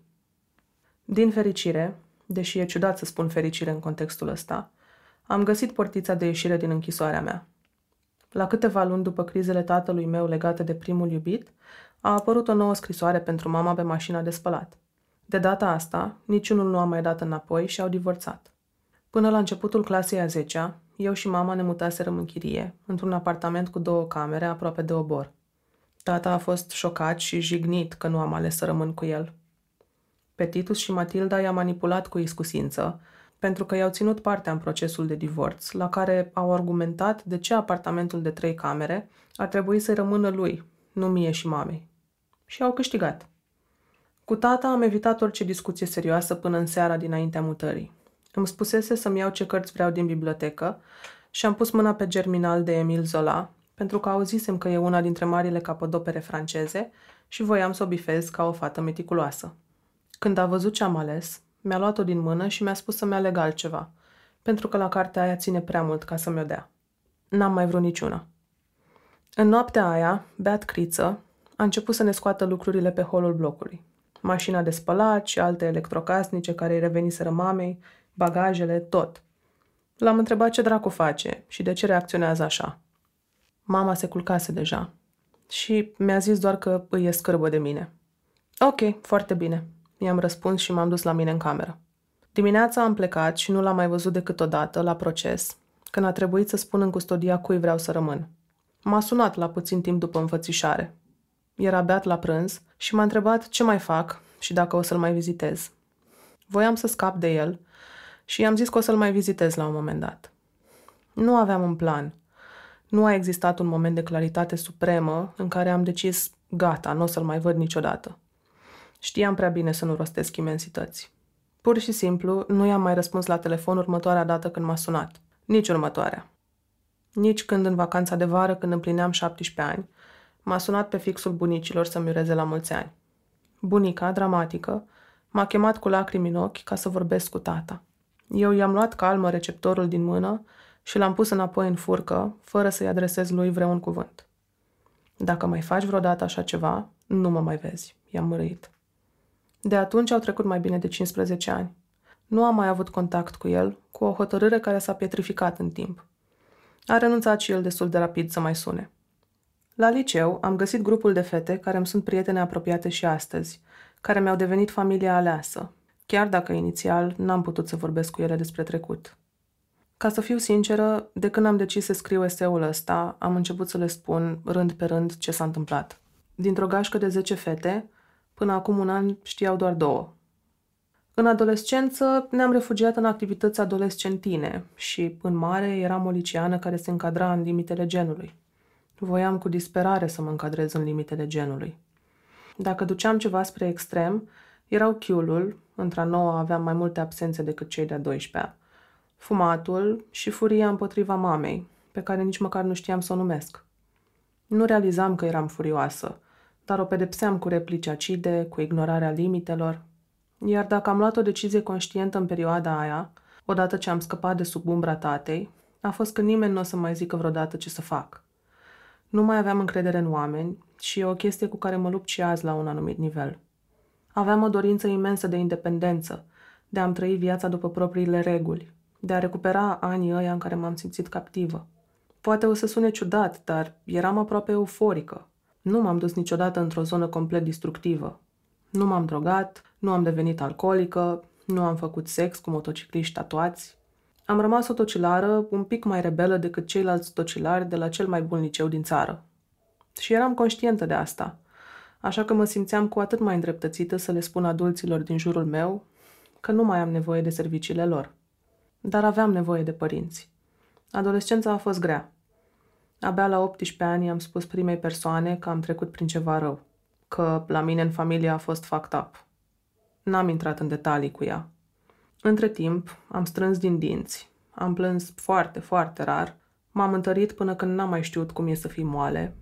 Din fericire, deși e ciudat să spun fericire în contextul ăsta, am găsit portița de ieșire din închisoarea mea. La câteva luni după crizele tatălui meu legate de primul iubit, a apărut o nouă scrisoare pentru mama pe mașina de spălat. De data asta, niciunul nu a mai dat înapoi și au divorțat. Până la începutul clasei a 10 eu și mama ne mutaserăm în chirie, într-un apartament cu două camere, aproape de obor. Tata a fost șocat și jignit că nu am ales să rămân cu el. Pe Titus și Matilda i-a manipulat cu iscusință, pentru că i-au ținut partea în procesul de divorț, la care au argumentat de ce apartamentul de trei camere ar trebui să rămână lui, nu mie și mamei. Și au câștigat. Cu tata am evitat orice discuție serioasă până în seara dinaintea mutării. Îmi spusese să-mi iau ce cărți vreau din bibliotecă și am pus mâna pe Germinal de Emil Zola, pentru că auzisem că e una dintre marile capodopere franceze și voiam să o bifez ca o fată meticuloasă. Când a văzut ce am ales, mi-a luat-o din mână și mi-a spus să-mi aleg altceva, pentru că la cartea aia ține prea mult ca să mi-o dea. N-am mai vrut niciuna. În noaptea aia, Beat Criță a început să ne scoată lucrurile pe holul blocului. Mașina de spălat și alte electrocasnice care îi reveniseră mamei, bagajele, tot. L-am întrebat ce dracu face și de ce reacționează așa. Mama se culcase deja și mi-a zis doar că îi e scârbă de mine. Ok, foarte bine, i-am răspuns și m-am dus la mine în cameră. Dimineața am plecat și nu l-am mai văzut decât o dată, la proces, când a trebuit să spun în custodia cui vreau să rămân. M-a sunat la puțin timp după înfățișare. Era beat la prânz și m-a întrebat ce mai fac și dacă o să-l mai vizitez. Voiam să scap de el și i-am zis că o să-l mai vizitez la un moment dat. Nu aveam un plan. Nu a existat un moment de claritate supremă în care am decis, gata, nu o să-l mai văd niciodată. Știam prea bine să nu rostesc imensități. Pur și simplu, nu i-am mai răspuns la telefon următoarea dată când m-a sunat. Nici următoarea. Nici când în vacanța de vară, când împlineam 17 ani, m-a sunat pe fixul bunicilor să-mi ureze la mulți ani. Bunica, dramatică, m-a chemat cu lacrimi în ochi ca să vorbesc cu tata. Eu i-am luat calmă receptorul din mână și l-am pus înapoi în furcă, fără să-i adresez lui vreun cuvânt. Dacă mai faci vreodată așa ceva, nu mă mai vezi, i-am mărâit. De atunci au trecut mai bine de 15 ani. Nu am mai avut contact cu el, cu o hotărâre care s-a pietrificat în timp. A renunțat și el destul de rapid să mai sune. La liceu am găsit grupul de fete care îmi sunt prietene apropiate și astăzi, care mi-au devenit familia aleasă, chiar dacă inițial n-am putut să vorbesc cu ele despre trecut. Ca să fiu sinceră, de când am decis să scriu eseul ăsta, am început să le spun rând pe rând ce s-a întâmplat. Dintr-o gașcă de 10 fete, până acum un an știau doar două. În adolescență ne-am refugiat în activități adolescentine și, în mare, eram o liceană care se încadra în limitele genului. Voiam cu disperare să mă încadrez în limitele genului. Dacă duceam ceva spre extrem, erau chiulul, între a noua aveam mai multe absențe decât cei de-a 12-a, fumatul și furia împotriva mamei, pe care nici măcar nu știam să o numesc. Nu realizam că eram furioasă, dar o pedepseam cu replici acide, cu ignorarea limitelor. Iar dacă am luat o decizie conștientă în perioada aia, odată ce am scăpat de sub umbra tatei, a fost că nimeni nu o să mai zică vreodată ce să fac. Nu mai aveam încredere în oameni și e o chestie cu care mă lupt și azi la un anumit nivel. Aveam o dorință imensă de independență, de a-mi trăi viața după propriile reguli, de a recupera anii ăia în care m-am simțit captivă. Poate o să sune ciudat, dar eram aproape euforică. Nu m-am dus niciodată într-o zonă complet destructivă. Nu m-am drogat, nu am devenit alcoolică, nu am făcut sex cu motocicliști tatuați. Am rămas o tocilară un pic mai rebelă decât ceilalți tocilari de la cel mai bun liceu din țară. Și eram conștientă de asta, așa că mă simțeam cu atât mai îndreptățită să le spun adulților din jurul meu că nu mai am nevoie de serviciile lor. Dar aveam nevoie de părinți. Adolescența a fost grea. Abia la 18 ani am spus primei persoane că am trecut prin ceva rău, că la mine în familie a fost fucked up. N-am intrat în detalii cu ea. Între timp, am strâns din dinți, am plâns foarte, foarte rar, m-am întărit până când n-am mai știut cum e să fii moale,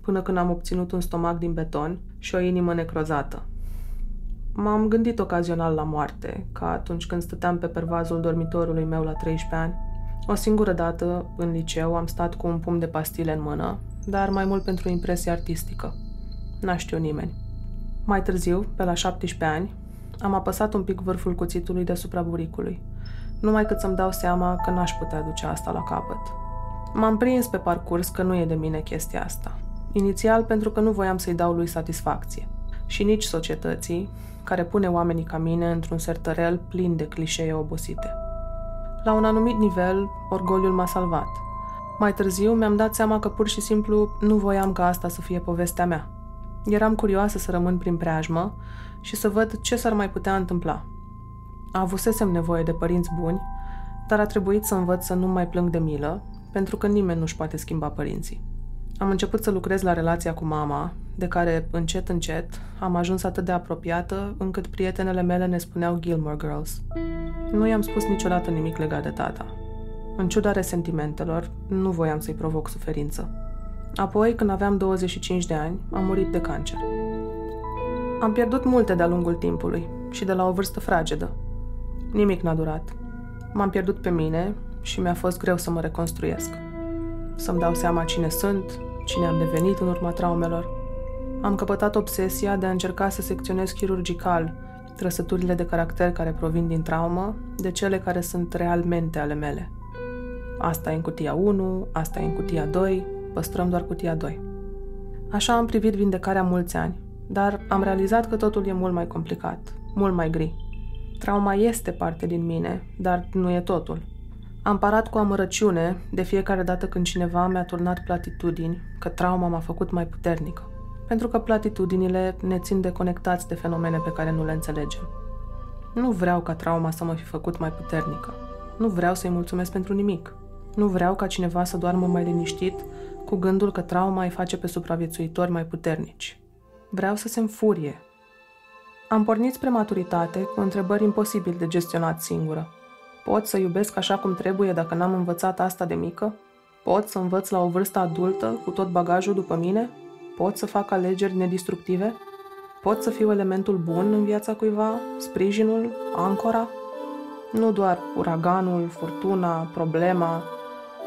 până când am obținut un stomac din beton și o inimă necrozată. M-am gândit ocazional la moarte, ca atunci când stăteam pe pervazul dormitorului meu la 13 ani. O singură dată, în liceu, am stat cu un pum de pastile în mână, dar mai mult pentru impresie artistică. N-a știu nimeni. Mai târziu, pe la 17 ani, am apăsat un pic vârful cuțitului deasupra buricului, numai cât să-mi dau seama că n-aș putea duce asta la capăt. M-am prins pe parcurs că nu e de mine chestia asta. Inițial pentru că nu voiam să-i dau lui satisfacție. Și nici societății, care pune oamenii ca mine într-un sertărel plin de clișee obosite. La un anumit nivel, orgoliul m-a salvat. Mai târziu mi-am dat seama că pur și simplu nu voiam ca asta să fie povestea mea. Eram curioasă să rămân prin preajmă și să văd ce s-ar mai putea întâmpla. Avusesem nevoie de părinți buni, dar a trebuit să învăț să nu mai plâng de milă, pentru că nimeni nu-și poate schimba părinții. Am început să lucrez la relația cu mama, de care, încet, încet, am ajuns atât de apropiată, încât prietenele mele ne spuneau Gilmore Girls. Nu i-am spus niciodată nimic legat de tata. În ciuda resentimentelor, nu voiam să-i provoc suferință. Apoi, când aveam 25 de ani, am murit de cancer. Am pierdut multe de-a lungul timpului și de la o vârstă fragedă. Nimic n-a durat. M-am pierdut pe mine și mi-a fost greu să mă reconstruiesc. Să-mi dau seama cine sunt, cine am devenit în urma traumelor. Am căpătat obsesia de a încerca să secționez chirurgical trăsăturile de caracter care provin din traumă de cele care sunt realmente ale mele. Asta e în cutia 1, asta e în cutia 2, păstrăm doar cutia 2. Așa am privit vindecarea mulți ani, dar am realizat că totul e mult mai complicat, mult mai gri. Trauma este parte din mine, dar nu e totul. Am parat cu amărăciune de fiecare dată când cineva mi-a turnat platitudini că trauma m-a făcut mai puternică. Pentru că platitudinile ne țin de conectați de fenomene pe care nu le înțelegem. Nu vreau ca trauma să mă fi făcut mai puternică. Nu vreau să-i mulțumesc pentru nimic. Nu vreau ca cineva să doarmă mai liniștit cu gândul că trauma îi face pe supraviețuitori mai puternici. Vreau să se înfurie. Am pornit spre maturitate cu întrebări imposibil de gestionat singură. Pot să iubesc așa cum trebuie dacă n-am învățat asta de mică? Pot să învăț la o vârstă adultă cu tot bagajul după mine? Pot să fac alegeri nedistructive? Pot să fiu elementul bun în viața cuiva? Sprijinul? Ancora? Nu doar uraganul, furtuna, problema,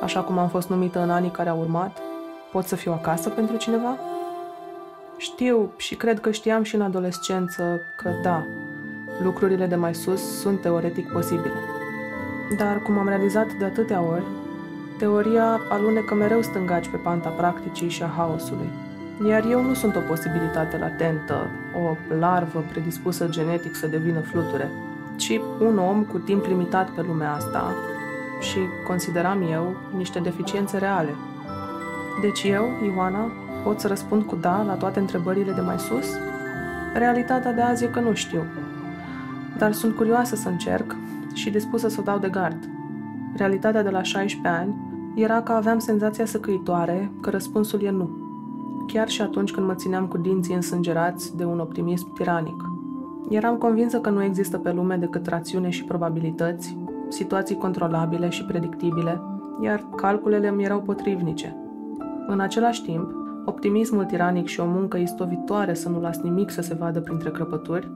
așa cum am fost numită în anii care au urmat? Pot să fiu acasă pentru cineva? Știu și cred că știam și în adolescență că da, lucrurile de mai sus sunt teoretic posibile. Dar, cum am realizat de atâtea ori, teoria alunecă mereu stângaci pe panta practicii și a haosului. Iar eu nu sunt o posibilitate latentă, o larvă predispusă genetic să devină fluture, ci un om cu timp limitat pe lumea asta și, consideram eu, niște deficiențe reale. Deci eu, Ioana, pot să răspund cu da la toate întrebările de mai sus? Realitatea de azi e că nu știu. Dar sunt curioasă să încerc și dispusă să o dau de gard. Realitatea de la 16 ani era că aveam senzația săcăitoare că răspunsul e nu. Chiar și atunci când mă țineam cu dinții însângerați de un optimism tiranic. Eram convinsă că nu există pe lume decât rațiune și probabilități, situații controlabile și predictibile, iar calculele mi erau potrivnice. În același timp, optimismul tiranic și o muncă istovitoare să nu las nimic să se vadă printre crăpături,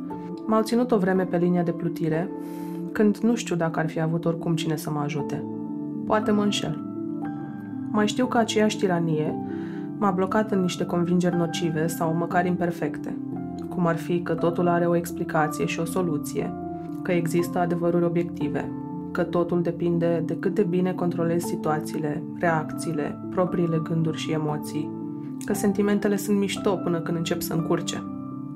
m-au ținut o vreme pe linia de plutire, când nu știu dacă ar fi avut oricum cine să mă ajute. Poate mă înșel. Mai știu că aceeași tiranie m-a blocat în niște convingeri nocive sau măcar imperfecte, cum ar fi că totul are o explicație și o soluție, că există adevăruri obiective, că totul depinde de cât de bine controlezi situațiile, reacțiile, propriile gânduri și emoții, că sentimentele sunt mișto până când încep să încurce.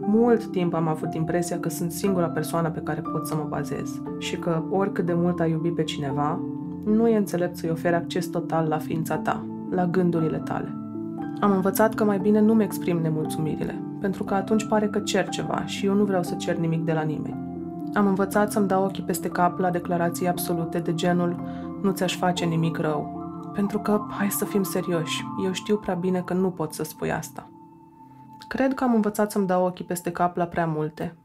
Mult timp am avut impresia că sunt singura persoană pe care pot să mă bazez și că oricât de mult ai iubi pe cineva, nu e înțelept să-i oferi acces total la ființa ta, la gândurile tale. Am învățat că mai bine nu-mi exprim nemulțumirile, pentru că atunci pare că cer ceva și eu nu vreau să cer nimic de la nimeni. Am învățat să-mi dau ochii peste cap la declarații absolute de genul nu ți-aș face nimic rău. Pentru că, hai să fim serioși, eu știu prea bine că nu pot să spui asta. Cred că am învățat să-mi dau ochii peste cap la prea multe.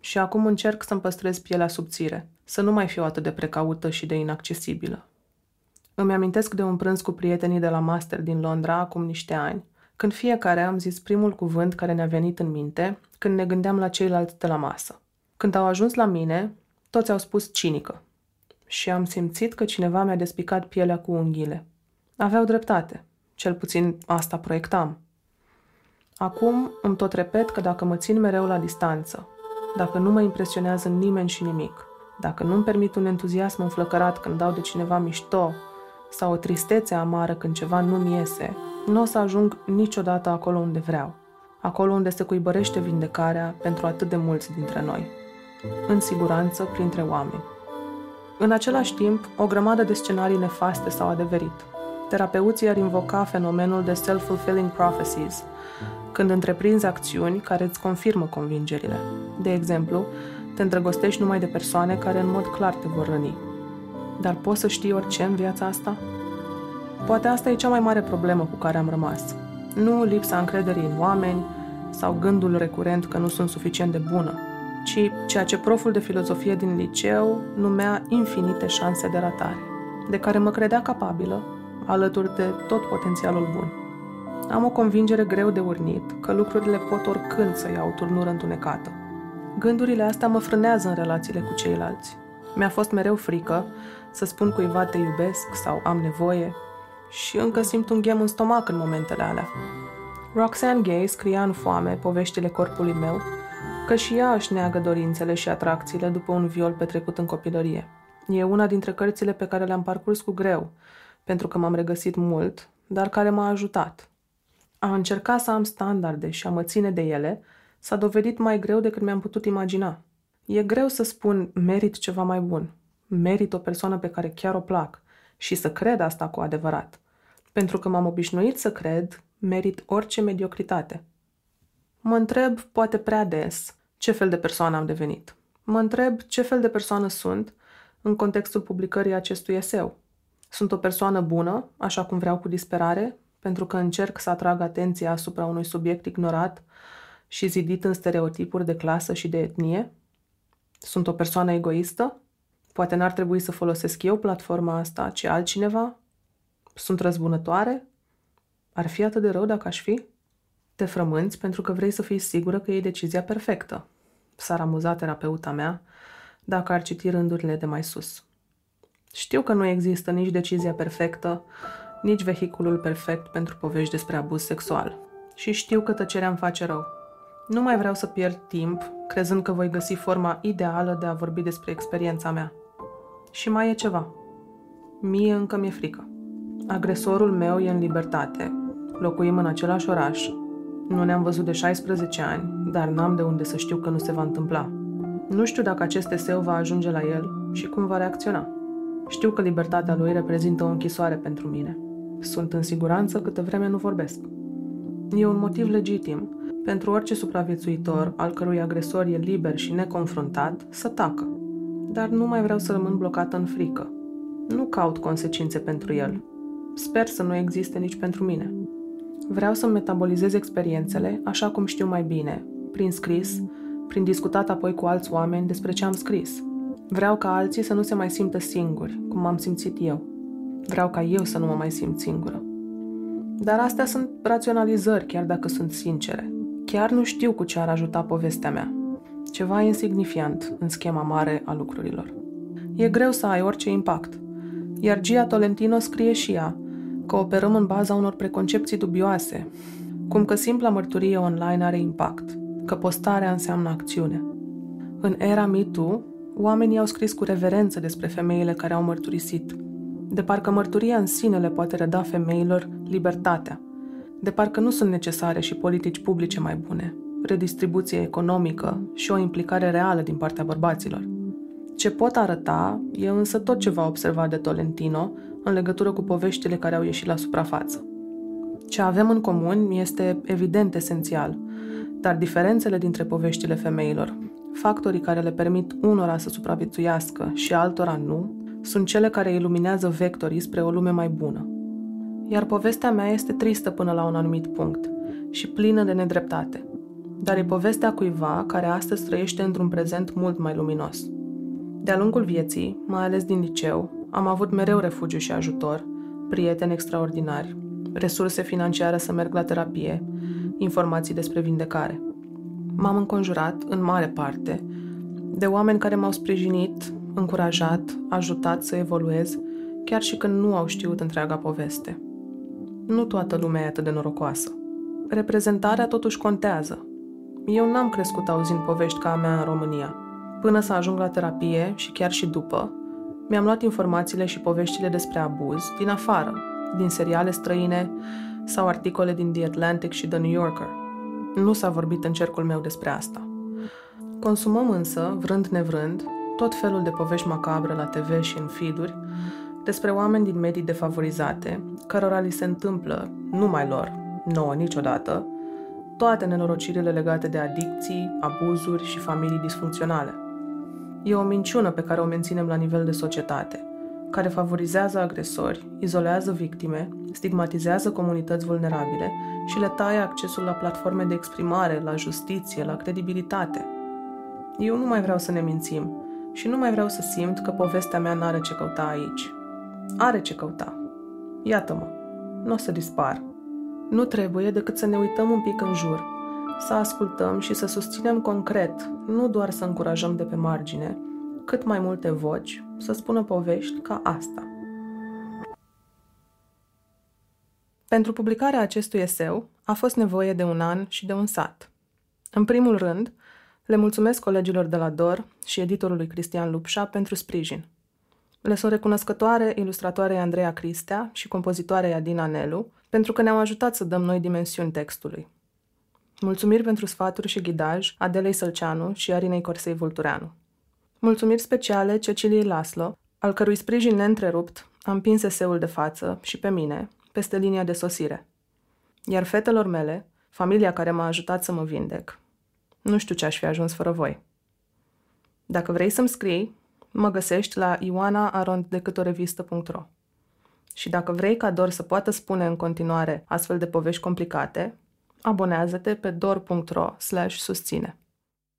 Și acum încerc să-mi păstrez pielea subțire, să nu mai fiu atât de precaută și de inaccesibilă. Îmi amintesc de un prânz cu prietenii de la master din Londra acum niște ani, când fiecare am zis primul cuvânt care ne-a venit în minte când ne gândeam la ceilalți de la masă. Când au ajuns la mine, toți au spus cinică. Și am simțit că cineva mi-a despicat pielea cu unghiile. Aveau dreptate. Cel puțin asta proiectam. Acum îmi tot repet că dacă mă țin mereu la distanță, dacă nu mă impresionează nimeni și nimic, dacă nu-mi permit un entuziasm înflăcărat când dau de cineva mișto sau o tristețe amară când ceva nu-mi iese, nu o să ajung niciodată acolo unde vreau, acolo unde se cuibărește vindecarea pentru atât de mulți dintre noi în siguranță printre oameni. În același timp, o grămadă de scenarii nefaste s-au adeverit. Terapeuții ar invoca fenomenul de self-fulfilling prophecies, când întreprinzi acțiuni care îți confirmă convingerile. De exemplu, te îndrăgostești numai de persoane care în mod clar te vor răni. Dar poți să știi orice în viața asta? Poate asta e cea mai mare problemă cu care am rămas. Nu lipsa încrederii în oameni sau gândul recurent că nu sunt suficient de bună, ci ceea ce proful de filozofie din liceu numea infinite șanse de ratare, de care mă credea capabilă, alături de tot potențialul bun. Am o convingere greu de urnit că lucrurile pot oricând să iau turnură întunecată. Gândurile astea mă frânează în relațiile cu ceilalți. Mi-a fost mereu frică să spun cuiva te iubesc sau am nevoie și încă simt un ghem în stomac în momentele alea. Roxanne Gay scria în foame poveștile corpului meu că și ea își neagă dorințele și atracțiile după un viol petrecut în copilărie. E una dintre cărțile pe care le-am parcurs cu greu, pentru că m-am regăsit mult, dar care m-a ajutat. A încerca să am standarde și a mă ține de ele s-a dovedit mai greu decât mi-am putut imagina. E greu să spun merit ceva mai bun, merit o persoană pe care chiar o plac și să cred asta cu adevărat, pentru că m-am obișnuit să cred merit orice mediocritate – Mă întreb, poate prea des, ce fel de persoană am devenit. Mă întreb ce fel de persoană sunt în contextul publicării acestui eseu. Sunt o persoană bună, așa cum vreau cu disperare, pentru că încerc să atrag atenția asupra unui subiect ignorat și zidit în stereotipuri de clasă și de etnie? Sunt o persoană egoistă? Poate n-ar trebui să folosesc eu platforma asta, ci altcineva? Sunt răzbunătoare? Ar fi atât de rău dacă aș fi? Te frămânți pentru că vrei să fii sigură că e decizia perfectă. S-ar amuza terapeuta mea dacă ar citi rândurile de mai sus. Știu că nu există nici decizia perfectă, nici vehiculul perfect pentru povești despre abuz sexual. Și știu că tăcerea îmi face rău. Nu mai vreau să pierd timp crezând că voi găsi forma ideală de a vorbi despre experiența mea. Și mai e ceva. Mie încă mi-e frică. Agresorul meu e în libertate. Locuim în același oraș nu ne-am văzut de 16 ani, dar n-am de unde să știu că nu se va întâmpla. Nu știu dacă acest eseu va ajunge la el și cum va reacționa. Știu că libertatea lui reprezintă o închisoare pentru mine. Sunt în siguranță câtă vreme nu vorbesc. E un motiv legitim pentru orice supraviețuitor al cărui agresor e liber și neconfruntat să tacă. Dar nu mai vreau să rămân blocată în frică. Nu caut consecințe pentru el. Sper să nu existe nici pentru mine. Vreau să metabolizez experiențele așa cum știu mai bine, prin scris, prin discutat apoi cu alți oameni despre ce am scris. Vreau ca alții să nu se mai simtă singuri, cum m-am simțit eu. Vreau ca eu să nu mă mai simt singură. Dar astea sunt raționalizări, chiar dacă sunt sincere. Chiar nu știu cu ce ar ajuta povestea mea. Ceva insignifiant în schema mare a lucrurilor. E greu să ai orice impact. Iar Gia Tolentino scrie și ea că operăm în baza unor preconcepții dubioase, cum că simpla mărturie online are impact, că postarea înseamnă acțiune. În era MeToo, oamenii au scris cu reverență despre femeile care au mărturisit, de parcă mărturia în sine le poate reda femeilor libertatea, de parcă nu sunt necesare și politici publice mai bune, redistribuție economică și o implicare reală din partea bărbaților. Ce pot arăta e însă tot ce va observa de Tolentino în legătură cu poveștile care au ieșit la suprafață. Ce avem în comun este evident esențial, dar diferențele dintre poveștile femeilor, factorii care le permit unora să supraviețuiască și altora nu, sunt cele care iluminează vectorii spre o lume mai bună. Iar povestea mea este tristă până la un anumit punct și plină de nedreptate, dar e povestea cuiva care astăzi trăiește într-un prezent mult mai luminos. De-a lungul vieții, mai ales din liceu, am avut mereu refugiu și ajutor, prieteni extraordinari, resurse financiare să merg la terapie, informații despre vindecare. M-am înconjurat, în mare parte, de oameni care m-au sprijinit, încurajat, ajutat să evoluez, chiar și când nu au știut întreaga poveste. Nu toată lumea e atât de norocoasă. Reprezentarea totuși contează. Eu n-am crescut auzind povești ca a mea în România. Până să ajung la terapie și chiar și după, mi-am luat informațiile și poveștile despre abuz din afară, din seriale străine sau articole din The Atlantic și The New Yorker. Nu s-a vorbit în cercul meu despre asta. Consumăm însă, vrând nevrând, tot felul de povești macabre la TV și în feed despre oameni din medii defavorizate, cărora li se întâmplă, numai lor, nouă niciodată, toate nenorocirile legate de adicții, abuzuri și familii disfuncționale. E o minciună pe care o menținem la nivel de societate, care favorizează agresori, izolează victime, stigmatizează comunități vulnerabile și le taie accesul la platforme de exprimare, la justiție, la credibilitate. Eu nu mai vreau să ne mințim și nu mai vreau să simt că povestea mea n-are ce căuta aici. Are ce căuta. Iată-mă, nu o să dispar. Nu trebuie decât să ne uităm un pic în jur, să ascultăm și să susținem concret, nu doar să încurajăm de pe margine, cât mai multe voci să spună povești ca asta. Pentru publicarea acestui eseu a fost nevoie de un an și de un sat. În primul rând, le mulțumesc colegilor de la DOR și editorului Cristian Lupșa pentru sprijin. Le sunt recunoscătoare ilustratoarei Andreea Cristea și compozitoarei Adina Nelu pentru că ne-au ajutat să dăm noi dimensiuni textului. Mulțumiri pentru sfaturi și ghidaj Adelei Sălceanu și Arinei Corsei Vultureanu. Mulțumiri speciale Ceciliei Laslo, al cărui sprijin neîntrerupt a împins eseul de față și pe mine peste linia de sosire. Iar fetelor mele, familia care m-a ajutat să mă vindec, nu știu ce aș fi ajuns fără voi. Dacă vrei să-mi scrii, mă găsești la ioanaaronddecâtorevistă.ro Și dacă vrei ca Dor să poată spune în continuare astfel de povești complicate, abonează-te pe dor.ro susține.